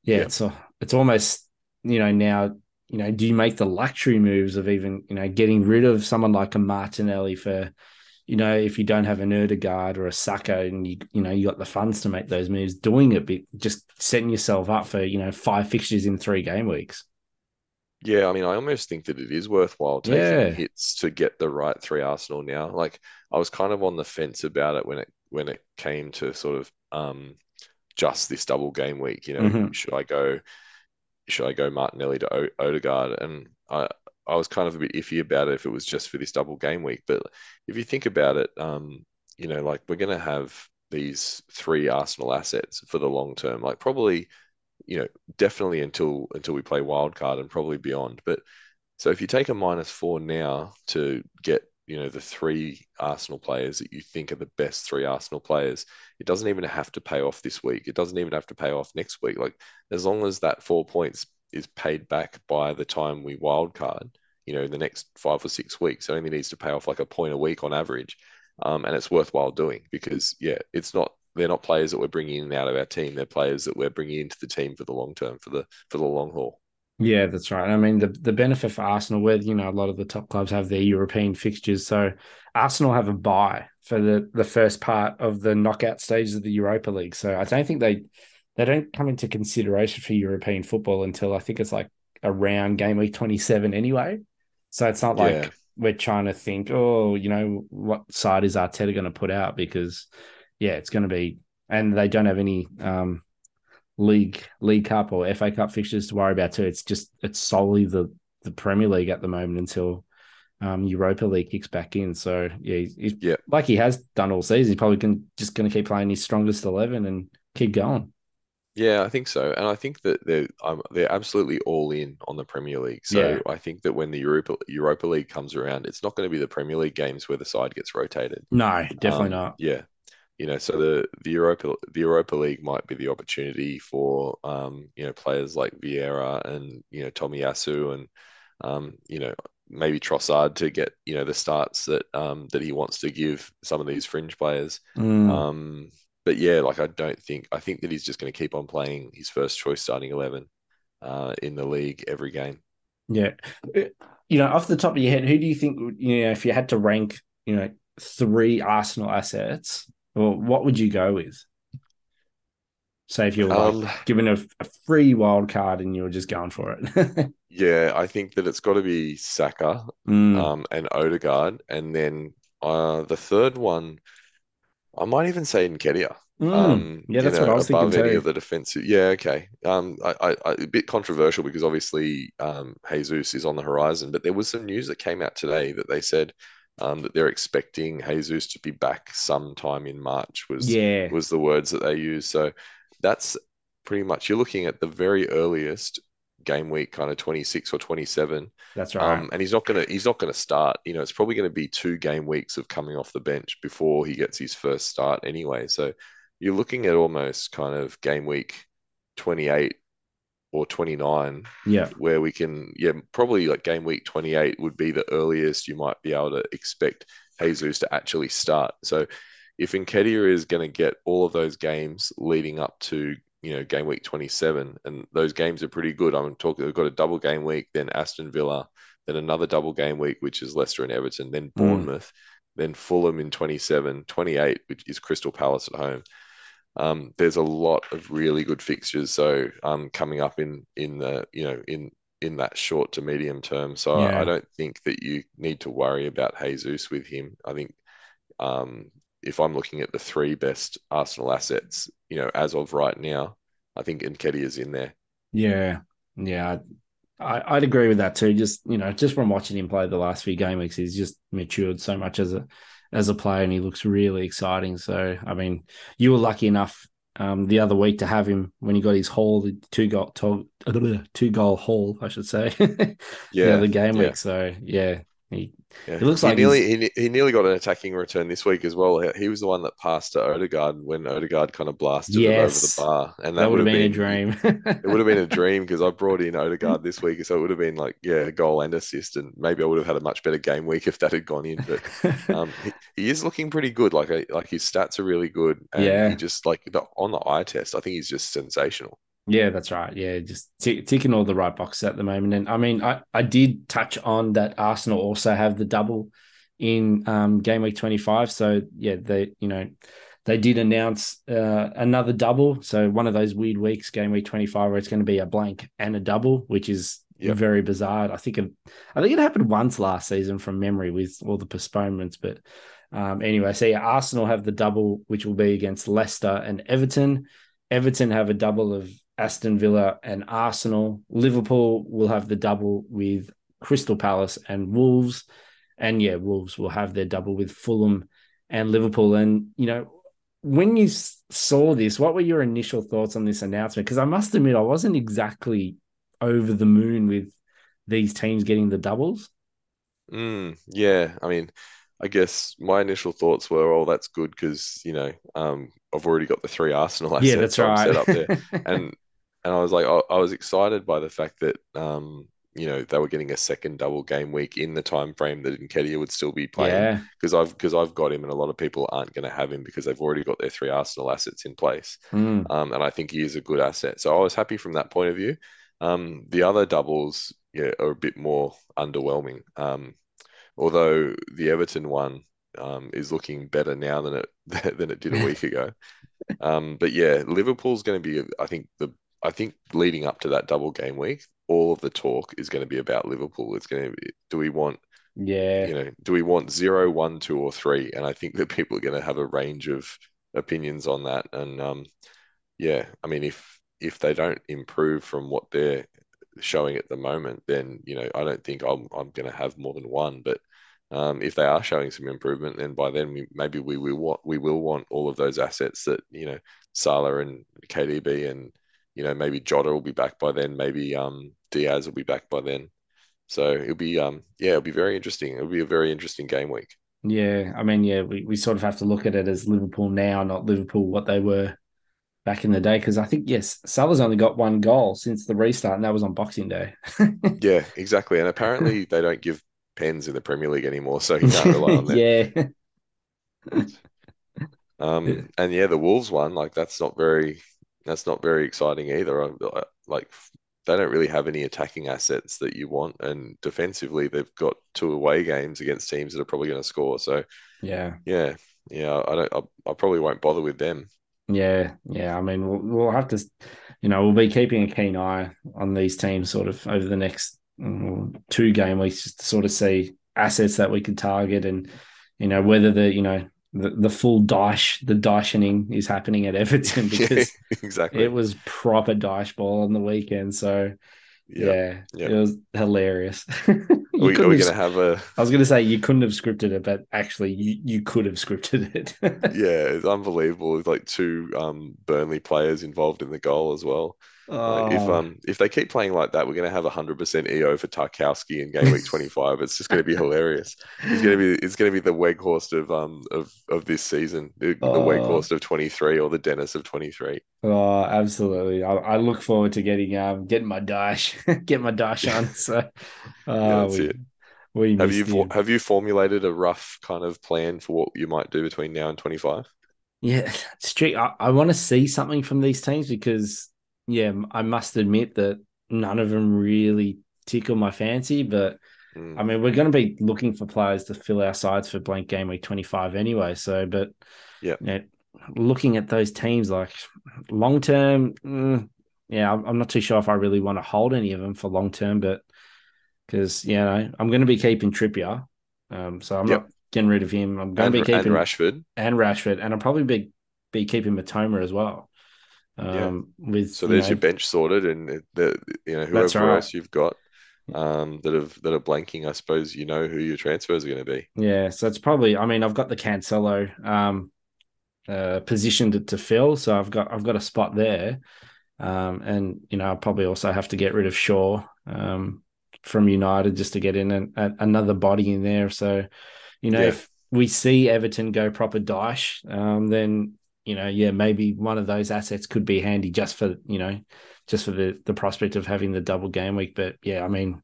yeah, Yeah. it's it's almost you know now you know, do you make the luxury moves of even, you know, getting rid of someone like a Martinelli for, you know, if you don't have an Odegaard or a Saka and you, you know, you got the funds to make those moves, doing it, but just setting yourself up for, you know, five fixtures in three game weeks. Yeah, I mean, I almost think that it is worthwhile taking Yeah. hits to get the right three Arsenal now. Like I was kind of on the fence about it when it when it came to sort of um just this double game week. You know, Mhm. should I go should I go Martinelli to o- Odegaard? And I I was kind of a bit iffy about it if it was just for this double game week. But if you think about it, um, you know, like we're gonna have these three Arsenal assets for the long term. Like probably you know, definitely until until we play wildcard and probably beyond. But so if you take a minus four now to get, you know, the three Arsenal players that you think are the best three Arsenal players, it doesn't even have to pay off this week. It doesn't even have to pay off next week. Like as long as that four points is paid back by the time we wildcard, you know, in the next five or six weeks, it only needs to pay off like a point a week on average. Um, and it's worthwhile doing because yeah, it's not they're not players that we're bringing in and out of our team. They're players that we're bringing into the team for the long term, for the for the long haul. Yeah, that's right. I mean, the the benefit for Arsenal, where you know a lot of the top clubs have their European fixtures, so Arsenal have a bye for the the first part of the knockout stages of the Europa League. So I don't think they they don't come into consideration for European football until I think it's like around game week twenty seven anyway. So it's not like Yeah. we're trying to think, oh, you know, what side is Arteta going to put out because yeah, it's going to be, and they don't have any um league league cup or FA Cup fixtures to worry about too. It's just it's solely the the Premier League at the moment until um Europa League kicks back in. So yeah, he's, Yeah. like he has done all season. He's probably can, just going to keep playing his strongest eleven and keep going. Yeah, I think so, and I think that they're um, they're absolutely all in on the Premier League. So Yeah. I think that when the Europa Europa League comes around, it's not going to be the Premier League games where the side gets rotated. No, definitely Um, not. Yeah, you know, so the the Europa the Europa League might be the opportunity for um, you know, players like Vieira and you know Tomiyasu and um, you know, maybe Trossard to get you know the starts that um that he wants to give some of these fringe players. Mm, Um, but yeah, like I don't think I think that he's just going to keep on playing his first choice starting eleven uh, in the league every game. yeah, Uh, you know, off the top of your head, who do you think you know if you had to rank, you know, three Arsenal assets, or what would you go with? Say if you were like, Um, given a, a free wild card and you were just going for it. yeah, I think that it's got to be Saka Mm, um, and Odegaard, and then uh, the third one, I might even say Nketiah. mm. Um, yeah, that's what I know, was thinking above any too. of the defensive. Yeah, okay. Um, I, I, I, a bit controversial because obviously um, Jesus is on the horizon, but there was some news that came out today that they said um, that they're expecting Jesus to be back sometime in March. Was Yeah, was the words that they used. So that's pretty much you're looking at the very earliest game week, kind of 26 or 27. that's right. Um, and he's not gonna he's not gonna start. You know, it's probably gonna be two game weeks of coming off the bench before he gets his first start anyway. So you're looking at almost kind of game week 28 or 29 yeah, where we can yeah probably like game week 28 would be the earliest you might be able to expect Jesus to actually start. So if Nketiah is going to get all of those games leading up to you know game week 27 and those games are pretty good. I'm talking they've got a double game week, then Aston Villa, then another double game week which is Leicester and Everton, then hmm. Bournemouth, then Fulham in 27, 28 which is Crystal Palace at home. Um, there's a lot of really good fixtures, so um, coming up in in the you know in in that short to medium term. So I, Yeah. I don't think that you need to worry about Jesus with him. I think um, if I'm looking at the three best Arsenal assets, you know, as of right now, I think Nketiah is in there. yeah, yeah. I, I'd agree with that too. Just you know, just from watching him play the last few game weeks, he's just matured so much as a as a player, and he looks really exciting. So, I mean, you were lucky enough um, the other week to have him when he got his haul, the two goal two goal haul, I should say, the Yeah, other game yeah. week. So, yeah, he Yeah. It looks he like nearly he, he, nearly got an attacking return this week as well. He- was the one that passed to Odegaard when Odegaard kind of blasted it over the bar, and that, that, would have have been, a dream. It would have been a dream because I brought in Odegaard this week, so it would have been like yeah, a goal and assist, and maybe I would have had a much better game week if that had gone in. But um, he, he is looking pretty good. Like like his stats are really good, and Yeah. he just like the, on the eye test, I think he's just sensational. Yeah, that's right. Yeah, just t- ticking all the right boxes at the moment. And I mean, I, I did touch on that Arsenal also have the double in um, game week 25. So yeah, they you know they did announce uh, another double. So one of those weird weeks, game week 25, where it's going to be a blank and a double, which is yep. very bizarre. I think it, I think it happened once last season from memory with all the postponements. But um, anyway, so yeah, Arsenal have the double, which will be against Leicester and Everton. Everton have a double of Aston Villa and Arsenal. Liverpool will have the double with Crystal Palace and Wolves. And yeah, Wolves will have their double with Fulham and Liverpool. And, you know, when you saw this, what were your initial thoughts on this announcement? Because I must admit, I wasn't exactly over the moon with these teams getting the doubles. Mm, yeah, I mean, I guess my initial thoughts were, "Oh, that's good," because you know, um, I've already got the three Arsenal assets yeah, that's right. set up there, and and I was like, I, I was excited by the fact that um, you know they were getting a second double game week in the time frame that Nketiah would still be playing. Because yeah. I've because I've got him and a lot of people aren't going to have him because they've already got their three Arsenal assets in place. Mm. um, and I think he is a good asset. So I was happy from that point of view. Um, the other doubles yeah are a bit more underwhelming. Um, although the Everton one um, is looking better now than it than it did a week ago. Um, but yeah Liverpool's going to be I think the I think leading up to that double game week, all of the talk is going to be about Liverpool. It's going to be, do we want, yeah, you know, do we want zero, one, two, or three? And I think that people are going to have a range of opinions on that. And um, yeah, I mean, if if they don't improve from what they're showing at the moment, then you know, I don't think I'm I'm going to have more than one. But um, if they are showing some improvement, then by then we, maybe we will want we will want all of those assets that you know Salah and KDB and you know, maybe Jota will be back by then. Maybe um, Diaz will be back by then. So it'll be um, yeah, it'll be very interesting. It'll be a very interesting game week. Yeah, I mean, yeah, we, we sort of have to look at it as Liverpool now, not Liverpool what they were back in the day. Because I think yes, Salah's only got one goal since the restart, and that was on Boxing Day. yeah, exactly. And apparently they don't give pens in the Premier League anymore, so you can't rely on that. yeah. um, and yeah, the Wolves one, like that's not very that's not very exciting either. Like they don't really have any attacking assets that you want, and defensively they've got two away games against teams that are probably going to score. So yeah, yeah, yeah. I don't. I, I probably won't bother with them. Yeah, yeah. I mean, we'll, we'll have to, you know, we'll be keeping a keen eye on these teams sort of over the next um, two game weeks just to sort of see assets that we can target and you know whether the you know the, the full Dyche, the Dychening is happening at Everton because exactly it was proper Dyche ball on the weekend. So yeah, yep. it was hilarious. are we, are we going to have a? I was going to say you couldn't have scripted it, but actually you, you could have scripted it. yeah, it's unbelievable. With like two um, Burnley players involved in the goal as well. Oh. Like if oh. um if they keep playing like that, we're going to have a hundred percent EO for Tarkowski in game week twenty five. It's just going to be hilarious. It's going to be it's going to be the Weghorst of um of of this season, the, oh. the Weghorst of twenty three or the Dennis of twenty three. Oh, absolutely! I, I, look forward to getting um getting my dash, get my dash on. So, uh, yeah, that's we, it. We have you him. have you formulated a rough kind of plan for what you might do between now and twenty five? Yeah, strict. I, I want to see something from these teams because yeah, I must admit that none of them really tickle my fancy. But mm. I mean, we're going to be looking for players to fill our sides for blank game week 25 anyway. So, but yeah, you know, looking at those teams like long term, mm, yeah, I'm not too sure if I really want to hold any of them for long term, but because you know I'm going to be keeping Trippier, um, so I'm yep. not getting rid of him. I'm going and, to be keeping and Rashford and Rashford, and I'll probably be be keeping Mitoma as well. Um, yeah. With so there's know, your bench sorted, and the you know whoever right. else you've got um, that have that are blanking, I suppose you know who your transfers are going to be. Yeah, so it's probably. I mean, I've got the Cancelo um, uh, positioned to, to fill, so I've got I've got a spot there, um, and you know I'll probably also have to get rid of Shaw um, from United just to get in an, a, another body in there. So, you know, yeah. if we see Everton go proper Dyche, um, then you know, yeah, maybe one of those assets could be handy just for, you know, just for the the prospect of having the double game week. But yeah, I mean,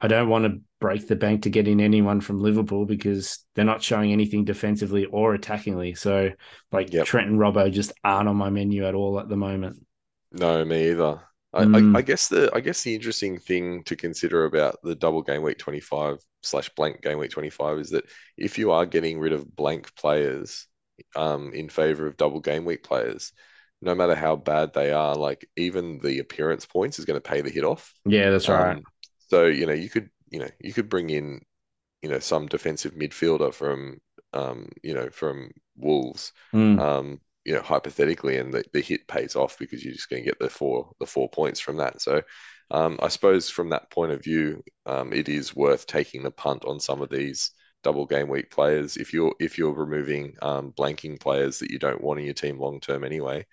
I don't want to break the bank to get in anyone from Liverpool because they're not showing anything defensively or attackingly. So like yep. Trent and Robbo just aren't on my menu at all at the moment. No, me either. I, Mm. I, I guess the I guess the interesting thing to consider about the double game week 25 slash blank game week 25 is that if you are getting rid of blank players um, in favor of double game week players, no matter how bad they are, like even the appearance points is going to pay the hit off. Yeah, that's right. Um, so you know you could you know you could bring in you know some defensive midfielder from um, you know from Wolves Mm. um, you know, hypothetically, and the, the hit pays off because you're just going to get the four the four points from that. So, um, I suppose from that point of view, um, it is worth taking the punt on some of these double game week players if you're if you're removing um, blanking players that you don't want in your team long term anyway.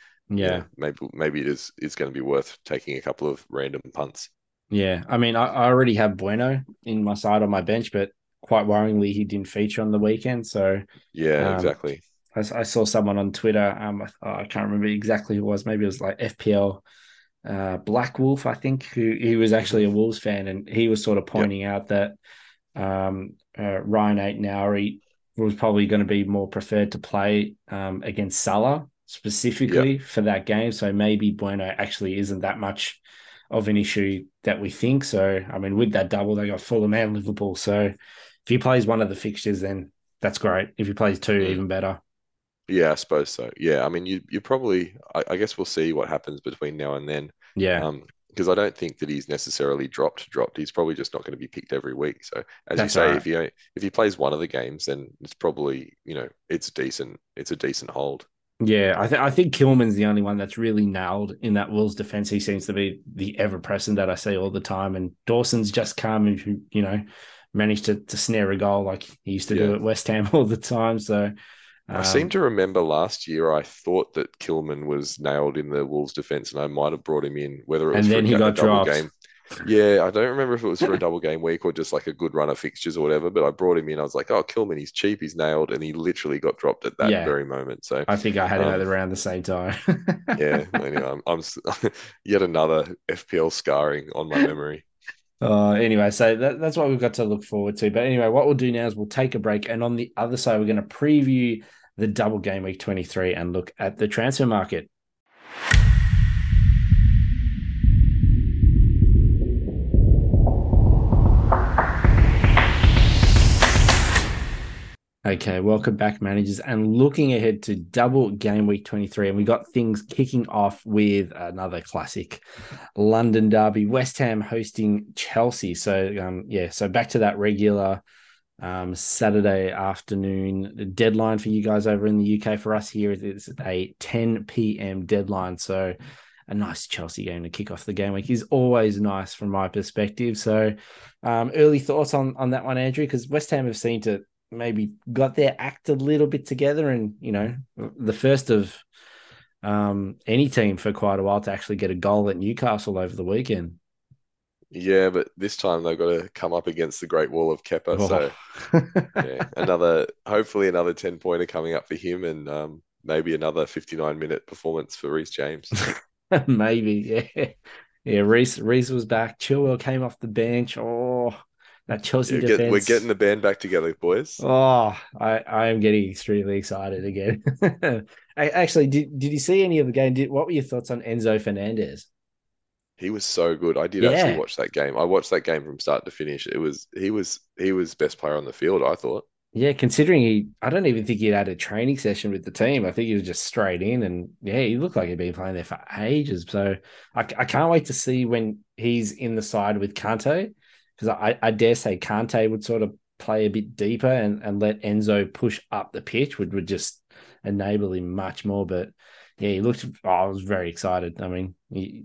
you Yeah. maybe maybe it is it's going to be worth taking a couple of random punts. Yeah, I mean, I, I already have Bueno in my side on my bench, but quite worryingly, he didn't feature on the weekend. So Yeah, Um, exactly. I, I saw someone on Twitter. Um, I, oh, I can't remember exactly who it was. Maybe it was like FPL uh, Black Wolf, I think, who he was actually a Wolves fan, and he was sort of pointing out that um, uh, Rayan Aït-Nouri was probably going to be more preferred to play um, against Salah specifically for that game. So maybe Bueno actually isn't that much of an issue that we think. So I mean, with that double, they got Fulham and Liverpool. So if he plays one of the fixtures, then that's great. If he plays two, even better. Yeah, I suppose so. Yeah, I mean, you you probably I, I guess we'll see what happens between now and then. Yeah, Um, because I don't think that he's necessarily dropped dropped. He's probably just not going to be picked every week. So as you say, right. if he if he plays one of the games, then it's probably you know it's decent. It's a decent hold. yeah. I think I think Kilman's the only one that's really nailed in that Wolves defense. He seems to be the ever present that I see all the time. And Dawson's just come and you know managed to to snare a goal like he used to do at West Ham all the time. So I seem um, to remember last year I thought that Kilman was nailed in the Wolves defense, and I might have brought him in whether it was And for then a, he got double dropped. game. Yeah, I don't remember if it was for a double game week or just like a good run of fixtures or whatever. But I brought him in. I was like, oh, Kilman, he's cheap, he's nailed, and he literally got dropped at that Yeah. very moment. So I think I had him Um, at around the same time. yeah, anyway, I'm, I'm yet another FPL scarring on my memory. Uh, anyway, so that, that's what we've got to look forward to. But anyway, what we'll do now is we'll take a break, and on the other side, we're going to preview the double game week 23 and look at the transfer market. Okay, welcome back, managers, and looking ahead to double game week 23. And we got things kicking off with another classic London derby, West Ham hosting Chelsea. So, um, yeah, so back to that regular um, Saturday afternoon deadline for you guys over in the UK. For us here, it's a 10 p.m. deadline. So, a nice Chelsea game to kick off the game week is always nice from my perspective. So, um, early thoughts on on that one, Andrew, because West Ham have seemed to maybe got their act a little bit together, and you know, the first of um, any team for quite a while to actually get a goal at Newcastle over the weekend. Yeah, but this time they've got to come up against the Great Wall of Kepa. So Oh. yeah, another hopefully another 10 pointer coming up for him and um, maybe another 59 minute performance for Reece James. Maybe, yeah. Yeah, Reece Reece was back. Chilwell came off the bench. Oh, that Chelsea Yeah, defense. get, we're getting the band back together, boys. Oh, I, I am getting extremely excited again. I, actually, did, did you see any of the game? Did, what were your thoughts on Enzo Fernandez? He was so good. I did Yeah. actually watch that game. I watched that game from start to finish. It was he was he was best player on the field, I thought. Yeah, considering he, I don't even think he'd had a training session with the team. I think he was just straight in, and yeah, he looked like he'd been playing there for ages. So I, I can't wait to see when he's in the side with Kante, because I, I dare say Kante would sort of play a bit deeper and, and let Enzo push up the pitch, would would just enable him much more. But yeah, he looked. Oh, I was very excited. I mean,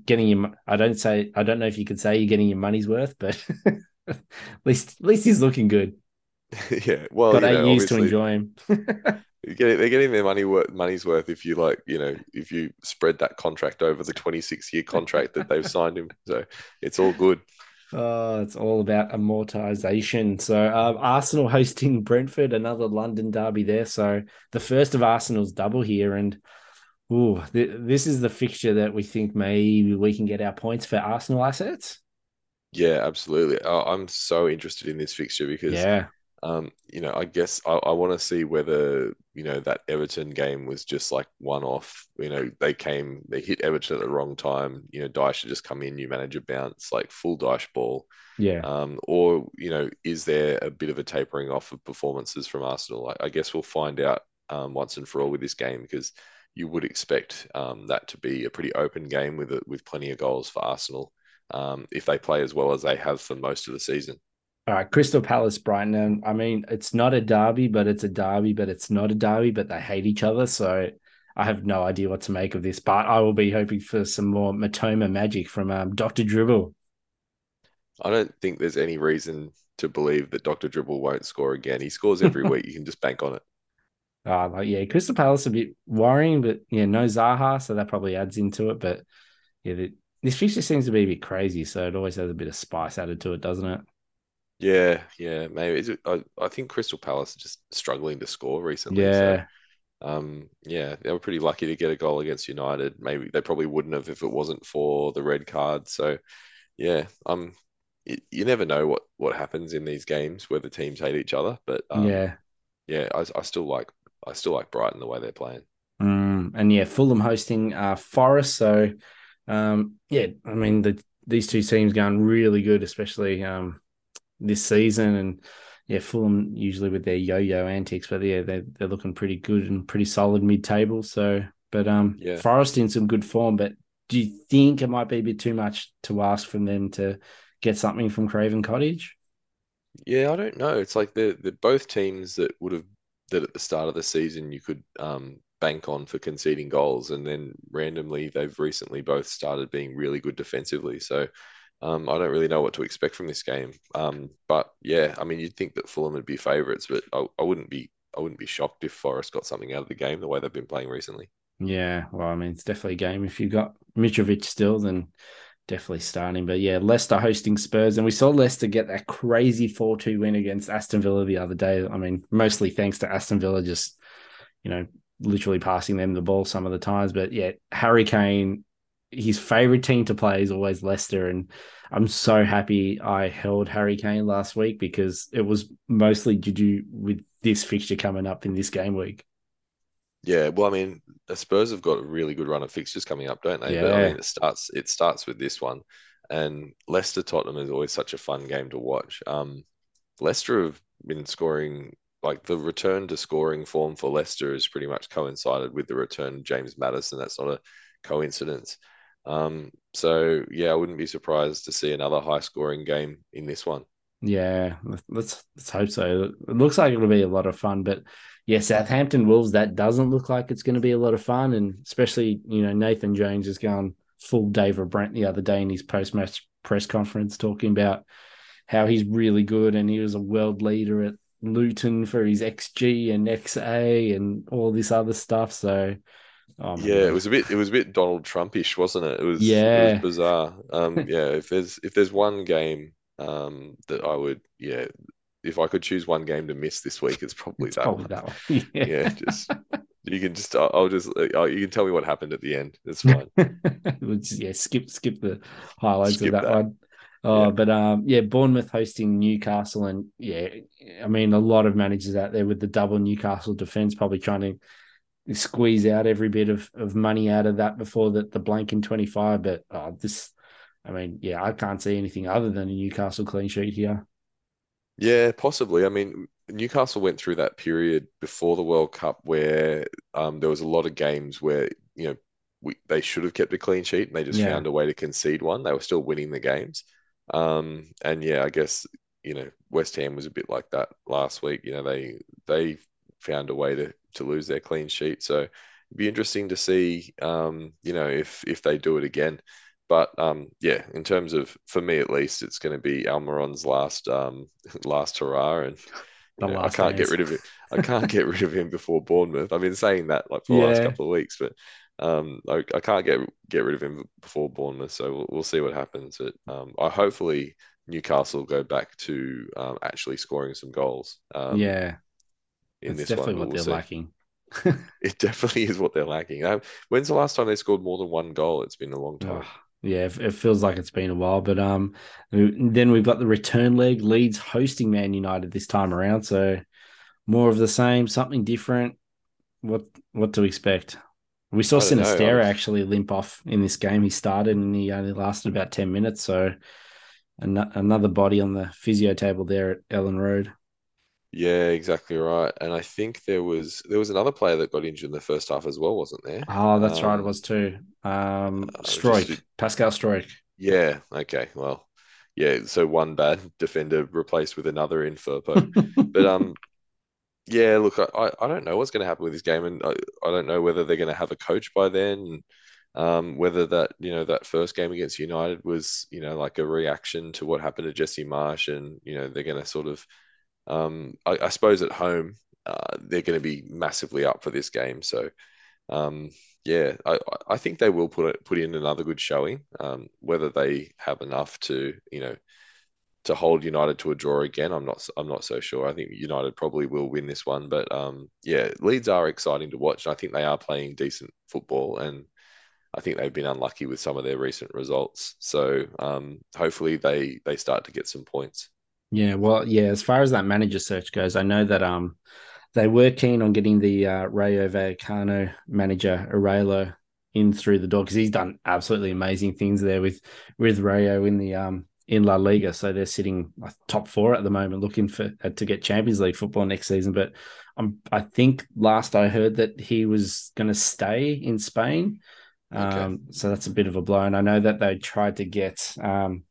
getting him. I don't say. I don't know if you could say you're getting your money's worth, but at least at least he's looking good. yeah. Well, Got eight know, years to enjoy him. they're getting their money worth money's worth if you like, you know, if you spread that contract over the 26 year contract that they've signed him. So it's all good. Oh, it's all about amortization. So, um, Arsenal hosting Brentford, another London derby there. So, the first of Arsenal's double here, and ooh, th- this is the fixture that we think maybe we can get our points for Arsenal assets. Yeah, absolutely. Oh, I'm so interested in this fixture because Yeah, Um, you know, I guess I, I want to see whether you know that Everton game was just like one off. You know, they came, they hit Everton at the wrong time. You know, Dyche should just come in, new manager bounce, like full Dyche ball. Yeah. Um, or you know, is there a bit of a tapering off of performances from Arsenal? I, I guess we'll find out um, once and for all with this game because you would expect um, that to be a pretty open game with with plenty of goals for Arsenal um, if they play as well as they have for most of the season. All right, Crystal Palace, Brighton. I mean, it's not a derby, but it's a derby, but it's not a derby, but they hate each other. So I have no idea what to make of this. But I will be hoping for some more Mitoma magic from um, Dr. Dribble. I don't think there's any reason to believe that Dr. Dribble won't score again. He scores every week. You can just bank on it. Uh, like, yeah, Crystal Palace a bit worrying, but yeah, no Zaha, so that probably adds into it. But yeah, the, this fixture seems to be a bit crazy, so it always has a bit of spice added to it, doesn't it? Yeah, yeah, maybe. It, I, I think Crystal Palace are just struggling to score recently. Yeah. So, um, yeah, they were pretty lucky to get a goal against United. Maybe they probably wouldn't have if it wasn't for the red card. So, yeah, um, you, you never know what what happens in these games where the teams hate each other. But um, yeah, yeah, I, I still like I still like Brighton the way they're playing. Mm, and yeah, Fulham hosting uh, Forest. So, um, yeah, I mean the these two teams going really good, especially um, this season. And yeah, Fulham usually with their yo-yo antics, but yeah, they're they're looking pretty good and pretty solid mid-table. So, but um, Yeah. Forest in some good form. But do you think it might be a bit too much to ask from them to get something from Craven Cottage? Yeah, I don't know. It's like they're they're both teams that would have that at the start of the season you could um, bank on for conceding goals, and then randomly they've recently both started being really good defensively. So um, I don't really know what to expect from this game. Um, but yeah, I mean, you'd think that Fulham would be favourites, but I, I wouldn't be I wouldn't be shocked if Forest got something out of the game the way they've been playing recently. Yeah, well, I mean, it's definitely a game. If you've got Mitrovic still, then definitely starting. But yeah, Leicester hosting Spurs, and we saw Leicester get that crazy 4 2 win against Aston Villa the other day. I mean, mostly thanks to Aston Villa just, you know, literally passing them the ball some of the times. But yeah, Harry Kane, his favorite team to play is always Leicester. And I'm so happy I held Harry Kane last week because it was mostly due to do with this fixture coming up in this game week. Yeah, well, I mean, the Spurs have got a really good run of fixtures coming up, don't they? But I Yeah. mean, it starts it starts with this one, and Leicester Tottenham is always such a fun game to watch. Um, Leicester have been scoring like the return to scoring form for Leicester has pretty much coincided with the return of James Maddison. That's not a coincidence. Um, so yeah, I wouldn't be surprised to see another high scoring game in this one. Yeah, let's let's hope so. It looks like it'll be a lot of fun, but yeah, Southampton Wolves that doesn't look like it's going to be a lot of fun, and especially you know Nathan Jones has gone full David Brent the other day in his post match press conference talking about how he's really good and he was a world leader at Luton for his XG and XA and all this other stuff. So, oh my Yeah, it was a bit it was a bit Donald Trumpish, wasn't it? It was Yeah. it was bizarre. Um, yeah, if there's if there's one game um that I would yeah, if I could choose one game to miss this week, it's probably It's that probably one. that one. Yeah, just you can just I'll, I'll just uh, you can tell me what happened at the end. It's fine. We'll just, yeah, skip skip the highlights Skip of that, that. one. Oh, Yeah. but um, yeah, Bournemouth hosting Newcastle, and yeah, I mean, a lot of managers out there with the double Newcastle defense probably trying to squeeze out every bit of, of money out of that before the, the blank in 25. But oh, this, I mean, yeah, I can't see anything other than a Newcastle clean sheet here. Yeah, possibly. I mean, Newcastle went through that period before the World Cup where um, there was a lot of games where, you know, we, they should have kept a clean sheet and they just Yeah. found a way to concede one. They were still winning the games. Um, and yeah, I guess, you know, West Ham was a bit like that last week. You know, they they found a way to to lose their clean sheet. So it'd be interesting to see, um, you know, if if they do it again. But um, yeah, in terms of for me at least, it's going to be Almiron's last um, last hurrah, and The you know, I can't get rid of it. I can't get rid of him before Bournemouth. I've been saying that like for the last couple of weeks, but um, I, I can't get get rid of him before Bournemouth. So we'll, we'll see what happens. But um, I hopefully Newcastle go back to um, actually scoring some goals. Um, yeah, in that's this definitely one, what we'll they're see. lacking. It definitely is what they're lacking. Um, when's the last time they scored more than one goal? It's been a long time. Oh, Yeah, it feels like it's been a while, but um, then we've got the return leg. Leeds hosting Man United this time around, so more of the same, something different. What what to expect? We saw Sinisterra actually limp off in this game. He started and he only lasted about ten minutes, so an- another body on the physio table there at Elland Road. Yeah, exactly right. And I think there was there was another player that got injured in the first half as well, wasn't there? Oh, that's um, right, it um, was too. Um, uh, just, Pascal Struijk. Yeah. Okay. Well, yeah. So one bad defender replaced with another in Firpo, but um, yeah. Look, I I don't know what's going to happen with this game, and I, I don't know whether they're going to have a coach by then. Um, whether that you know that first game against United was you know like a reaction to what happened to Jesse Marsch, and you know they're going to sort of um, I, I, suppose at home uh, they're going to be massively up for this game. So um, yeah, I, I think they will put it, put in another good showing. Um, whether they have enough to you know to hold United to a draw again, I'm not I'm not so sure. I think United probably will win this one, but um, yeah, Leeds are exciting to watch. I think they are playing decent football and. I think they've been unlucky with some of their recent results. So um, hopefully they they start to get some points. Yeah, well, yeah. As far as that manager search goes, I know that um they were keen on getting the uh, Rayo Vallecano manager Iraola in through the door because he's done absolutely amazing things there with with Rayo in the um in La Liga. So they're sitting top four at the moment, looking for uh, to get Champions League football next season. But um, I think last I heard that he was going to stay in Spain. Okay. Um, so that's a bit of a blow. And I know that they tried to get um,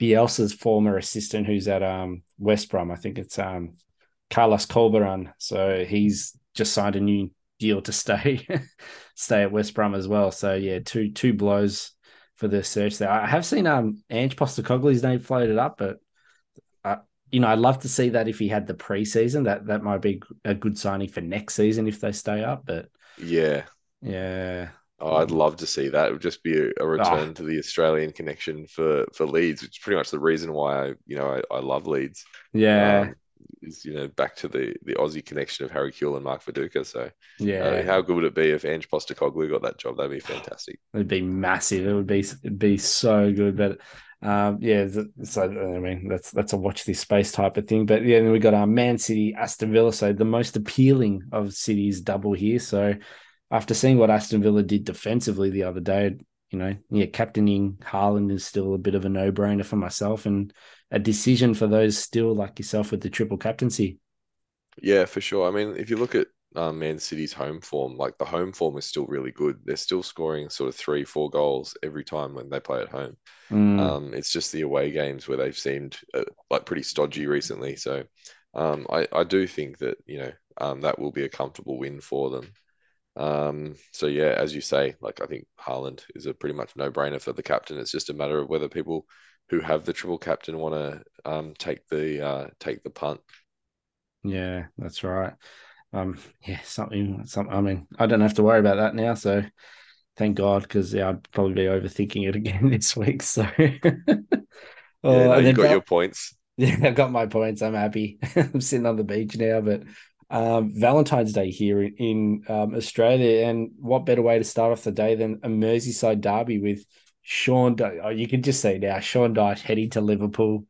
Bielsa's former assistant, who's at um, West Brom. I think it's um, Carlos Corberán. So he's just signed a new deal to stay stay at West Brom as well. So yeah, two two blows for the search there. I have seen um Ange Postecoglou's name floated up, but uh, you know I'd love to see that if he had the preseason. That that might be a good signing for next season if they stay up. But yeah, yeah, Oh, I'd love to see that. It would just be a, a return to the Australian connection for for Leeds, which is pretty much the reason why I, you know, I, I love Leeds. Yeah. Um, is you know back to the the Aussie connection of Harry Kewell and Mark Viduka. So yeah, uh, how good would it be if Ange Postecoglou got that job? That'd be fantastic. It'd be massive. It would be it'd be so good. But um, yeah, so I mean that's that's a watch this space type of thing. But yeah, then we got our Man City, Aston Villa. So the most appealing of cities double here. So after seeing what Aston Villa did defensively the other day, you know, yeah, captaining Haaland is still a bit of a no brainer for myself and a decision for those still like yourself with the triple captaincy. Yeah, for sure. I mean, if you look at um, Man City's home form, like the home form is still really good. They're still scoring sort of three, four goals every time when they play at home. Mm. Um, it's just the away games where they've seemed uh, like pretty stodgy recently. So um, I, I do think that, you know, um, that will be a comfortable win for them. Um, so yeah, as you say, like I think Haaland is a pretty much no brainer for the captain. It's just a matter of whether people who have the triple captain want to um, take the uh, take the punt. Yeah, that's right. Um, yeah, something, something. I mean, I don't have to worry about that now. So thank God, because yeah, I'd probably be overthinking it again this week. So yeah, no, you got got your points. Yeah, I've got my points. I'm happy. I'm sitting on the beach now, but um, Valentine's Day here in, um, Australia. And what better way to start off the day than a Merseyside derby with Sean? Oh, you can just see now Sean Dyche heading to Liverpool.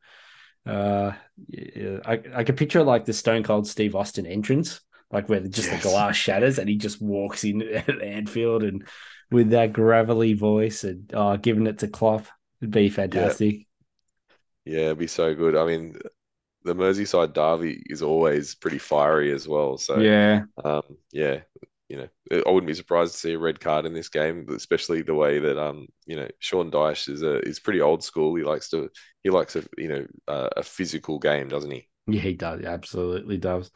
Uh, yeah, I, I can picture like the Stone Cold Steve Austin entrance, like where just yes. the glass shatters and he just walks in at Anfield and with that gravelly voice and uh, giving it to Klopp. It'd be fantastic. Yeah. yeah, it'd be so good. I mean, the Merseyside derby is always pretty fiery as well. So yeah, um, yeah, you know, I wouldn't be surprised to see a red card in this game, especially the way that um, you know, Sean Dyche is a is pretty old school. He likes to he likes a you know uh, a physical game, doesn't he? Yeah, he does. He absolutely does.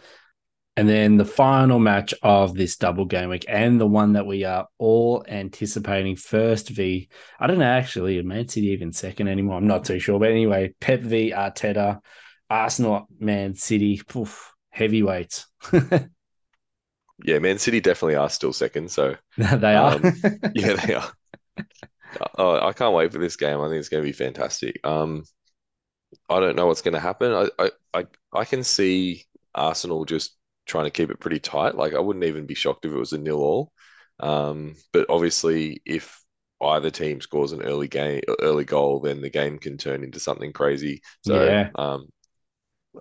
And then the final match of this double game week, and the one that we are all anticipating first v I don't know actually, Man City even second anymore. I'm not too sure, but anyway, Pep v Arteta. Arsenal, Man City, poof, heavyweights. yeah, Man City definitely are still second. So they are. Um, yeah, they are. Oh, I can't wait for this game. I think it's going to be fantastic. Um, I don't know what's going to happen. I, I, I, I can see Arsenal just trying to keep it pretty tight. Like I wouldn't even be shocked if it was a nil all. Um, but obviously, if either team scores an early game, early goal, then the game can turn into something crazy. So, Yeah. um,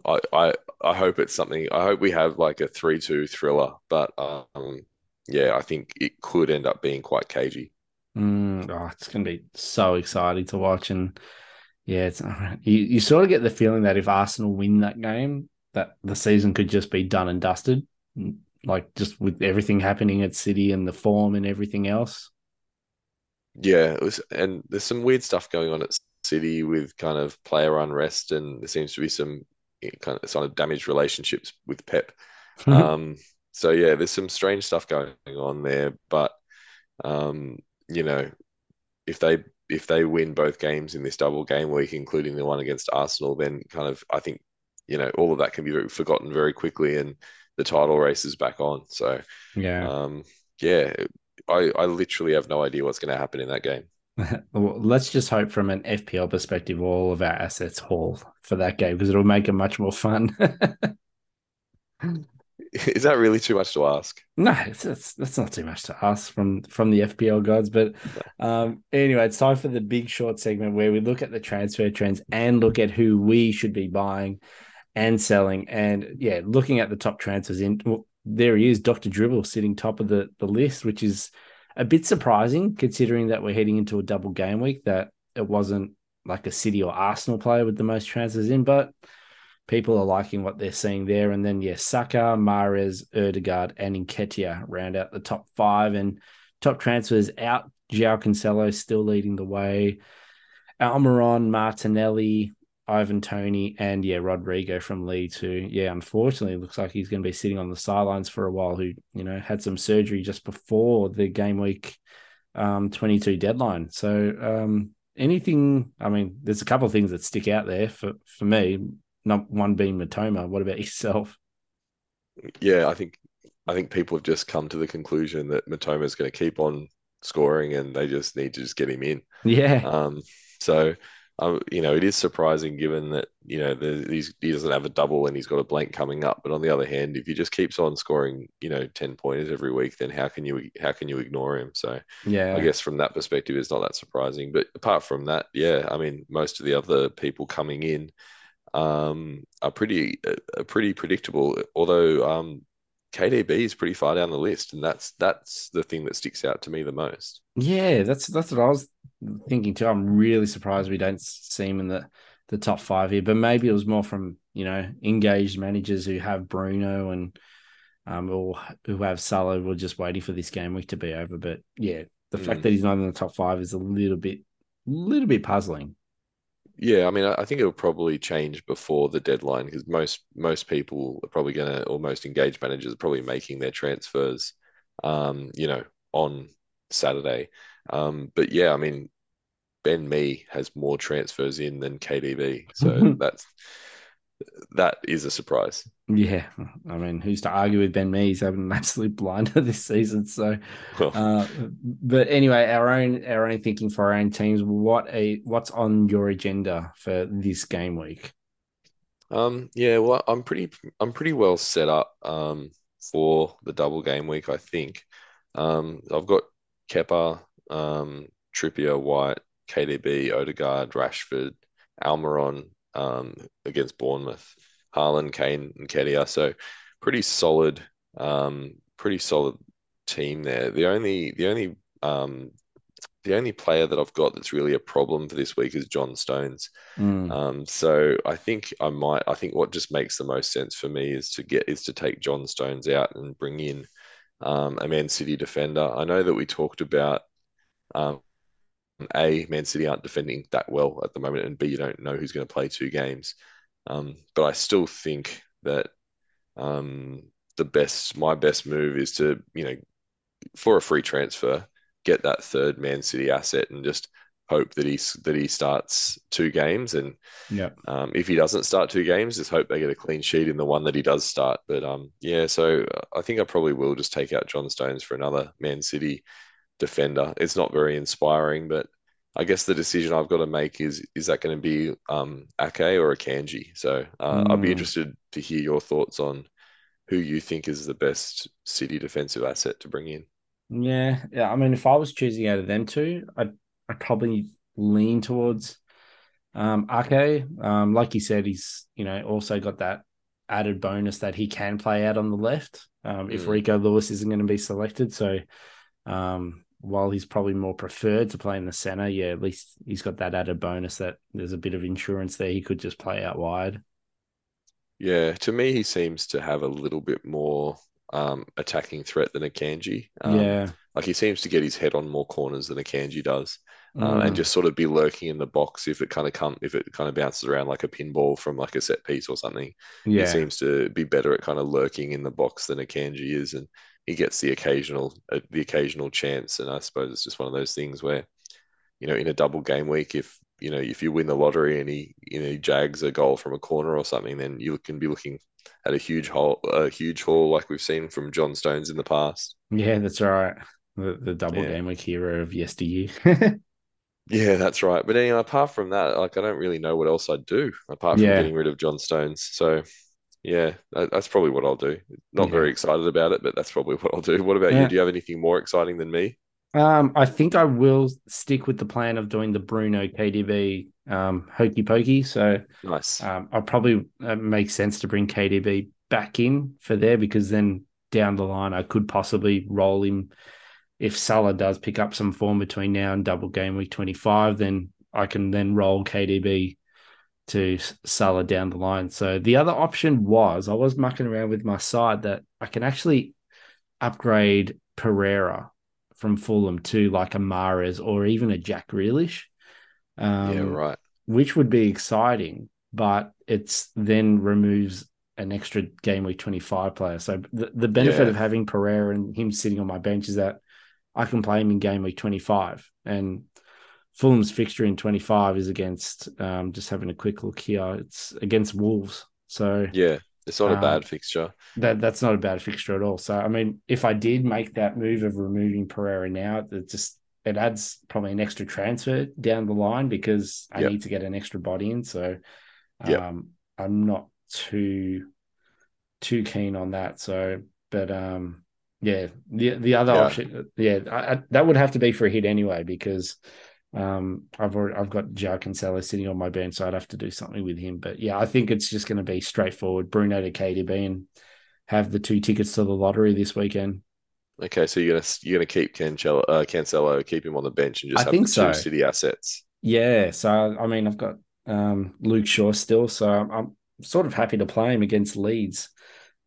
I, I I hope it's something. I hope we have like a three-two thriller, but um, yeah, I think it could end up being quite cagey. Mm, oh, it's going to be so exciting to watch. And yeah, it's you, you sort of get the feeling that if Arsenal win that game, that the season could just be done and dusted. Like just with everything happening at City and the form and everything else. Yeah, it was, and there's some weird stuff going on at City with kind of player unrest, and there seems to be some kind of sort of damaged relationships with Pep. Um, so yeah, there's some strange stuff going on there, but um, you know, if they if they win both games in this double game week, including the one against Arsenal, then kind of I think you know all of that can be forgotten very quickly, and the title race is back on. So yeah. um, yeah, I I literally have no idea what's going to happen in that game. Well, let's just hope from an FPL perspective, all of our assets haul for that game because it'll make it much more fun. Is that really too much to ask? No, it's, it's that's not too much to ask from from the FPL gods. But um, anyway, it's time for the big short segment where we look at the transfer trends and look at who we should be buying and selling. And yeah, looking at the top transfers in well, there he is, Doctor Dribble, sitting top of the the list, which is a bit surprising considering that we're heading into a double game week. That it wasn't like a City or Arsenal player with the most transfers in, but people are liking what they're seeing there. And then, yeah, Saka, Mahrez, Odegaard, and Nketiah round out the top five. And top transfers out, João Cancelo still leading the way. Almiron, Martinelli, Ivan Toney, and yeah, Rodrigo from Leeds, who, yeah, unfortunately looks like he's going to be sitting on the sidelines for a while, who, you know, had some surgery just before the game week um, 22 deadline. So, um, anything, I mean, there's a couple of things that stick out there for, for me not one being Mitoma. What about yourself? Yeah, I think I think people have just come to the conclusion that Mitoma is going to keep on scoring, and they just need to just get him in. Yeah, Um, so, uh, you know, it is surprising given that you know the, he doesn't have a double and he's got a blank coming up. But on the other hand, if he just keeps on scoring, you know, ten pointers every week, then how can you how can you ignore him? So, yeah, I guess from that perspective, it's not that surprising. But apart from that, yeah, I mean, most of the other people coming in um, are pretty are pretty predictable. Although um, KDB is pretty far down the list, and that's that's the thing that sticks out to me the most. yeah. That's that's what I was thinking too. I'm really surprised we don't see him in the the top five here. But maybe it was more from you know engaged managers who have Bruno and um or who have Salah. We're just waiting for this game week to be over. But yeah, the fact Mm. that he's not in the top five is a little bit little bit puzzling. Yeah, I mean, I I think it'll probably change before the deadline because most most people are probably gonna, or most engaged managers are probably making their transfers, um, you know, on Saturday. Um, but yeah, I mean, Ben Mee has more transfers in than KDB, so that's that is a surprise. Yeah, I mean, who's to argue with Ben Mee? He's having an absolute blinder this season. So, uh, but anyway, our own our own thinking for our own teams. What a what's on your agenda for this game week? Um, yeah, well, I'm pretty I'm pretty well set up um for the double game week, I think. Um, I've got Kepa, um, Trippier, White, KDB, Odegaard, Rashford, Almiron, um, against Bournemouth, Haaland, Kane, and Nketiah. So pretty solid, um, pretty solid team there. The only the only um the only player that I've got that's really a problem for this week is John Stones. Mm, Um, so I think I might. I think what just makes the most sense for me is to get is to take John Stones out and bring in um, a Man City defender. I know that we talked about um, a Man City aren't defending that well at the moment, and B you don't know who's going to play two games. Um, but I still think that um, the best, my best move is to you know for a free transfer get that third Man City asset and just hope that he that he starts two games and yeah, um, if he doesn't start two games, just hope they get a clean sheet in the one that he does start. But um, yeah, so uh, I think I probably will just take out John Stones for another Man City defender. It's not very inspiring, but I guess the decision I've got to make is is that going to be um, Ake or Akanji? So uh, I'd be Mm. interested to hear your thoughts on who you think is the best City defensive asset to bring in. Yeah, yeah. I mean, if I was choosing out of them two, I'd I'd probably lean towards um Ake. Um, like you said, he's you know also got that added bonus that he can play out on the left. Um, mm. if Rico Lewis isn't going to be selected, so um, while he's probably more preferred to play in the center, yeah, at least he's got that added bonus that there's a bit of insurance there. He could just play out wide. Yeah, to me, he seems to have a little bit more um, attacking threat than Akanji. Um, yeah, like he seems to get his head on more corners than Akanji does, mm. uh, and just sort of be lurking in the box if it kind of come if it kind of bounces around like a pinball from like a set piece or something. Yeah, he seems to be better at kind of lurking in the box than Akanji is, and he gets the occasional uh, the occasional chance. And I suppose it's just one of those things where, you know, in a double game week, if you know if you win the lottery and he you know he jags a goal from a corner or something, then you can be looking at a huge hole, a huge haul like we've seen from John Stones in the past. Yeah, that's right. The, the double yeah. game week hero of yesteryear. yeah, that's right. But anyway, apart from that, like I don't really know what else I'd do apart from yeah. getting rid of John Stones. So yeah, that's probably what I'll do. Not yeah. very excited about it, but that's probably what I'll do. What about yeah. you? Do you have anything more exciting than me? Um, I think I will stick with the plan of doing the Bruno KDB um, hokey pokey. So nice. Um, I'll probably uh, make sense to bring KDB back in for there because then down the line I could possibly roll him if Salah does pick up some form between now and double game week 25, then I can then roll KDB to Salah down the line. So the other option was I was mucking around with my side that I can actually upgrade Pereira from Fulham to like a Mahrez or even a Jack Grealish. Um, yeah, right. Which would be exciting, but it's then removes an extra game week 25 player. So the, the benefit yeah. of having Pereira and him sitting on my bench is that I can play him in game week 25. And Fulham's fixture in 25 is against, um, just having a quick look here, it's against Wolves. So, yeah, it's not um, a bad fixture. That That's not a bad fixture at all. So, I mean, if I did make that move of removing Pereira now, it just, it adds probably an extra transfer down the line because I yep. need to get an extra body in. So, um, yep. I'm not too, too keen on that. So, but, um, yeah, the the other yeah. option, yeah, I, I, that would have to be for a hit anyway because um, I've already, I've got João Cancelo sitting on my bench, so I'd have to do something with him. But yeah, I think it's just going to be straightforward. Bruno to KDB and have the two tickets to the lottery this weekend. Okay, so you're gonna you're gonna keep Cancelo, uh, Cancelo, keep him on the bench, and just I have think the two so. City assets. Yeah, so I mean, I've got um, Luke Shaw still, so I'm, I'm, sort of happy to play him against Leeds.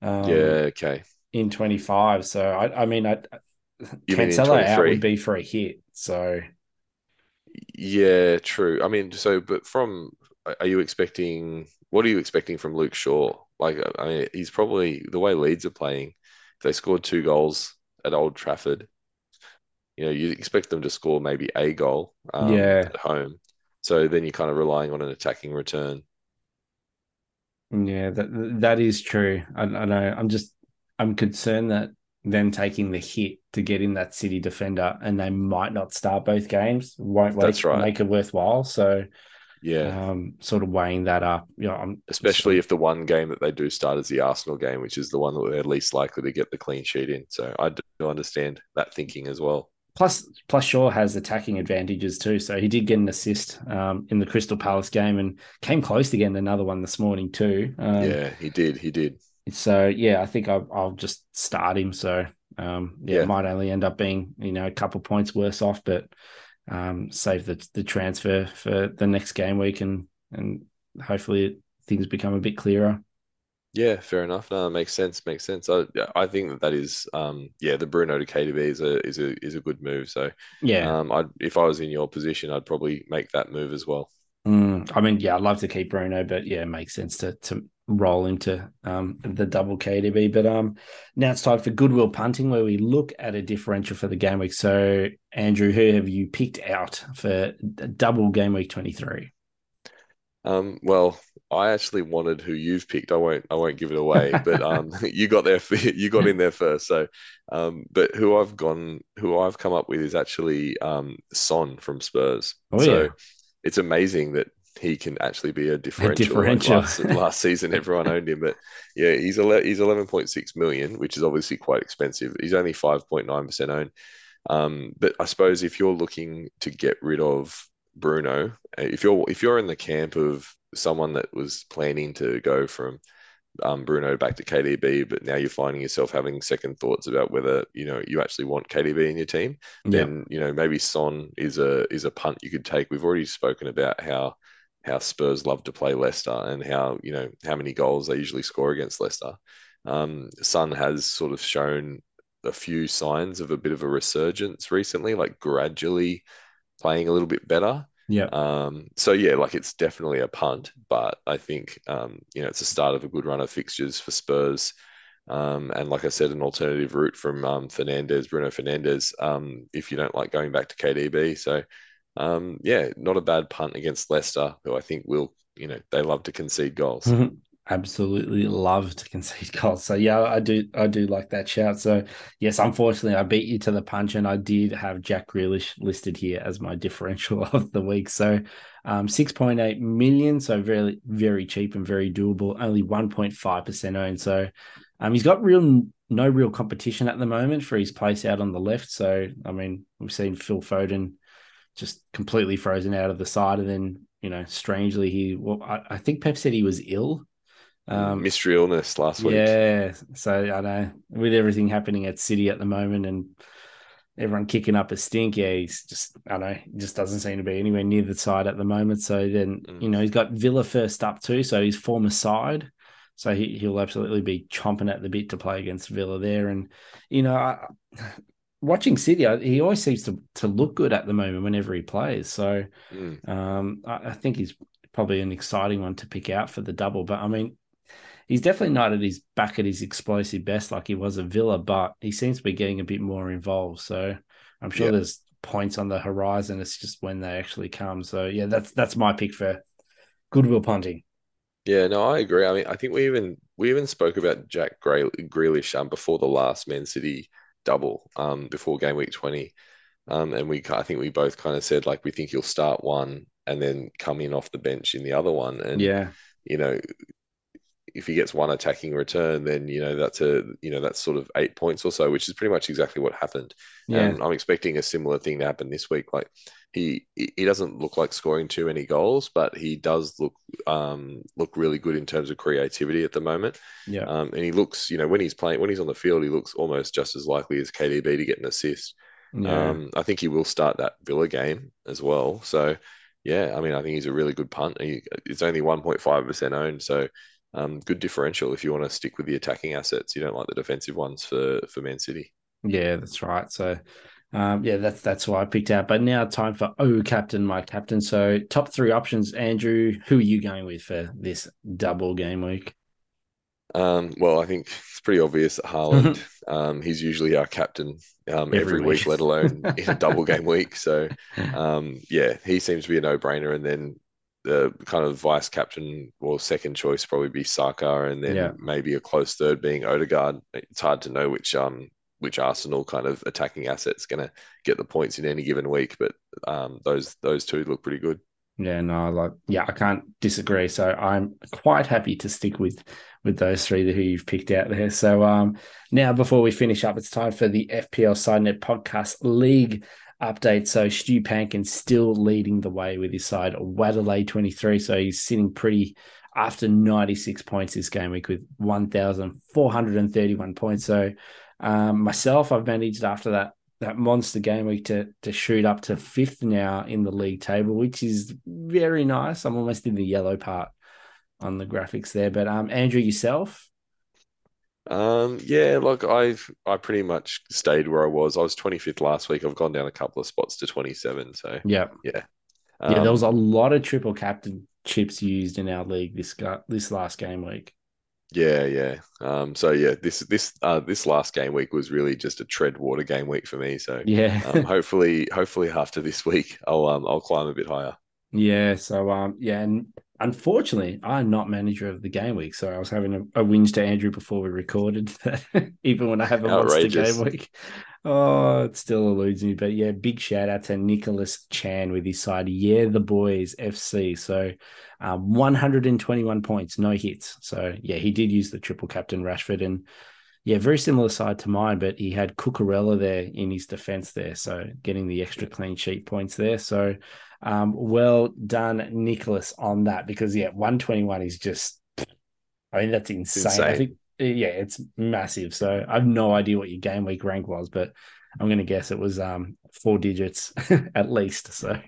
Um, yeah, okay in 25. So I, I mean, I you Cancelo out would be for a hit. So yeah, true. I mean, so but from are you expecting? What are you expecting from Luke Shaw? Like, I mean, he's probably the way Leeds are playing. They scored two goals at Old Trafford. You know, you expect them to score maybe a goal um, yeah. at home. So then you're kind of relying on an attacking return. Yeah, that that is true. I, I know. I'm just I'm concerned that them taking the hit to get in that City defender and they might not start both games won't That's right. make it worthwhile. So yeah, um, sort of weighing that up. You know, I'm, especially if the one game that they do start is the Arsenal game, which is the one that they're least likely to get the clean sheet in. So I do understand that thinking as well. Plus, plus Shaw has attacking advantages too. So he did get an assist um, in the Crystal Palace game and came close to getting another one this morning too. Um, yeah, he did. He did. So yeah, I think I'll, I'll just start him. So um, yeah, yeah, it might only end up being you know a couple points worse off, but um, save the the transfer for the next game week and and hopefully things become a bit clearer. Yeah, fair enough. No, makes sense. Makes sense. I, I think that that is, um, yeah, the Bruno to KDB is a is a is a good move. So yeah, um, I if I was in your position, I'd probably make that move as well. Mm, I mean, yeah, I'd love to keep Bruno, but yeah, it makes sense to to roll into um, the double KDB. But um, now it's time for Goodwill Punting, where we look at a differential for the game week. So, Andrew, who have you picked out for double game week 23? Um, well, I actually wanted who you've picked. I won't. I won't give it away. But um, you got there. You got in there first. So, um, but who I've gone, who I've come up with is actually um, Son from Spurs. Oh so yeah. It's amazing that he can actually be a differential. differential. Like last, last season, everyone owned him, but yeah, he's ele- he's eleven point six million, which is obviously quite expensive. He's only five point nine percent owned. Um, but I suppose if you're looking to get rid of Bruno, if you're if you're in the camp of someone that was planning to go from um, Bruno back to KDB, but now you're finding yourself having second thoughts about whether you know you actually want KDB in your team, then you know maybe Son is a is a punt you could take. We've already spoken about how how Spurs love to play Leicester and how you know how many goals they usually score against Leicester. Um, Son has sort of shown a few signs of a bit of a resurgence recently, like gradually playing a little bit better. Yeah. Um, so yeah, like it's definitely a punt, but I think um, you know it's the start of a good run of fixtures for Spurs. Um, and like I said, an alternative route from um, Fernandes, Bruno Fernandes, um, if you don't like going back to KDB. So um, yeah, not a bad punt against Leicester, who I think will, you know, they love to concede goals. absolutely love to concede goals. So yeah, I do I do like that shout. So yes, unfortunately I beat you to the punch and I did have Jack Grealish listed here as my differential of the week. So um 6.8 million, so very very cheap and very doable, only 1.5% owned. So um he's got real no real competition at the moment for his place out on the left. So I mean, we've seen Phil Foden just completely frozen out of the side and then you know, strangely, he well, I, I think Pep said he was ill um, mystery illness last week. Yeah, so I know with everything happening at City at the moment and everyone kicking up a stink, yeah, he's just I don't know just doesn't seem to be anywhere near the side at the moment. So then mm. you know he's got Villa first up too, so his former side. So he, he'll absolutely be chomping at the bit to play against Villa there. And, you know, I, watching City, he always seems to, to look good at the moment whenever he plays. So mm. um, I, I, think he's probably an exciting one to pick out for the double. But I mean, he's definitely not at his back at his explosive best like he was at Villa, but he seems to be getting a bit more involved. So I'm sure yep. there's points on the horizon. It's just when they actually come. So yeah, that's that's my pick for goodwill punting. Yeah, no, I agree. I mean, I think we even we even spoke about Jack Grealish um, before the last Man City double, um, before game week twenty, um, and we I think we both kind of said like we think he'll start one and then come in off the bench in the other one, and yeah, you know, if he gets one attacking return, then you know that's a you know that's sort of eight points or so, which is pretty much exactly what happened. Yeah. And I'm expecting a similar thing to happen this week. Like he he doesn't look like scoring too many goals, but he does look um look really good in terms of creativity at the moment. Yeah. Um, and he looks, you know, when he's playing when he's on the field, he looks almost just as likely as KDB to get an assist. Yeah. Um, I think he will start that Villa game as well. So yeah, I mean, I think he's a really good punt. He, it's only 1.5% owned, so um, good differential if you want to stick with the attacking assets. You don't like the defensive ones for for Man City. Yeah, that's right. So, um, yeah, that's that's why I picked out. But now time for oh captain, my captain. So top three options, Andrew. Who are you going with for this double game week? Um, well, I think it's pretty obvious that Haaland. um, he's usually our captain um, every, every week. week. let alone in a double game week. So, um, yeah, he seems to be a no brainer. And then the kind of vice captain or second choice probably be Saka, and then yeah. maybe a close third being Odegaard. It's hard to know which um which Arsenal kind of attacking asset's going to get the points in any given week, but um those those two look pretty good. Yeah, no, like yeah, I can't disagree. So I'm quite happy to stick with with those three who you've picked out there. So um now before we finish up, it's time for the FPL Sidenet Podcast League update. So Stu Pankin still leading the way with his side, Wadley 23. So he's sitting pretty after 96 points this game week with 1,431 points. So um, myself, I've managed after that that monster game week to to shoot up to fifth now in the league table, which is very nice. I'm almost in the yellow part on the graphics there. But um, Andrew, yourself, um, yeah, look, I've I pretty much stayed where I was. I was 25th last week. I've gone down a couple of spots to 27. So yeah, yeah, um, yeah. There was a lot of triple captain chips used in our league this this last game week. Yeah, yeah. Um, so yeah, this this uh, this last game week was really just a tread water game week for me. So yeah, um, hopefully, hopefully after this week, I'll um I'll climb a bit higher. Yeah. So um yeah, and unfortunately, I'm not manager of the game week. So I was having a, a whinge to Andrew before we recorded that even when I have a Outrageous. monster game week. Oh, it still eludes me. But yeah, big shout out to Nicholas Chan with his side. Yeah, the boys FC. So um, 121 points, no hits. So yeah, he did use the triple captain Rashford and yeah, very similar side to mine, but he had Cucurella there in his defense there. So getting the extra clean sheet points there. So um, well done, Nicholas, on that because yeah, 121 is just I mean, that's insane. insane. I think yeah, it's massive. So I have no idea what your game week rank was, but I'm gonna guess it was um four digits at least. So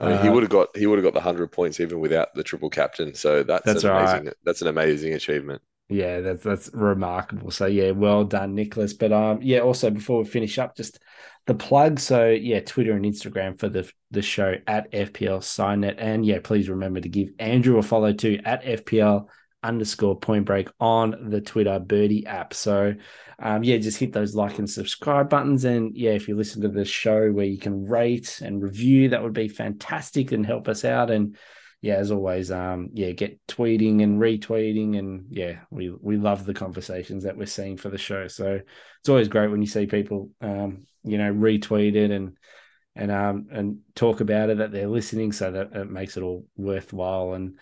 I mean, he uh, would have got he would have got the hundred points even without the triple captain. So that's, that's an amazing right. that's an amazing achievement. Yeah, that's that's remarkable. So yeah, well done, Nicholas. But um, yeah, also before we finish up, just the plug. So yeah, Twitter and Instagram for the the show at FPL Signet, and yeah, please remember to give Andrew a follow too at FPL underscore point break on the Twitter Birdie app. So um, yeah, just hit those like and subscribe buttons. And yeah, if you listen to the show where you can rate and review, that would be fantastic and help us out. And yeah, as always, um, yeah, get tweeting and retweeting, and yeah, we we love the conversations that we're seeing for the show. So it's always great when you see people, um, you know, retweet it and and um and talk about it that they're listening, so that it makes it all worthwhile. And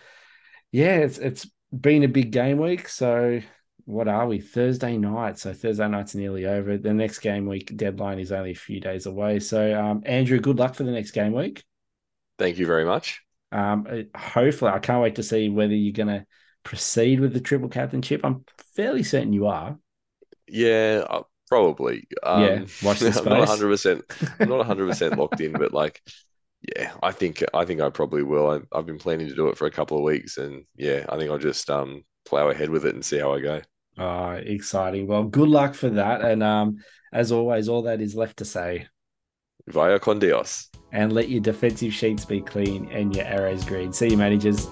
yeah, it's it's been a big game week. So what are we? Thursday night. So Thursday night's nearly over. The next game week deadline is only a few days away. So um, Andrew, good luck for the next game week. Thank you very much. Um, hopefully, I can't wait to see whether you're going to proceed with the triple captainship. I'm fairly certain you are. Yeah, uh, probably. Um, yeah, watch this. I'm not 100. percent I'm not 100 percent locked in, but like, yeah, I think I think I probably will. I, I've been planning to do it for a couple of weeks, and yeah, I think I'll just um plow ahead with it and see how I go. Oh, exciting! Well, good luck for that, and um, as always, all that is left to say. Vaya con Dios and let your defensive sheets be clean and your arrows green. See you, managers.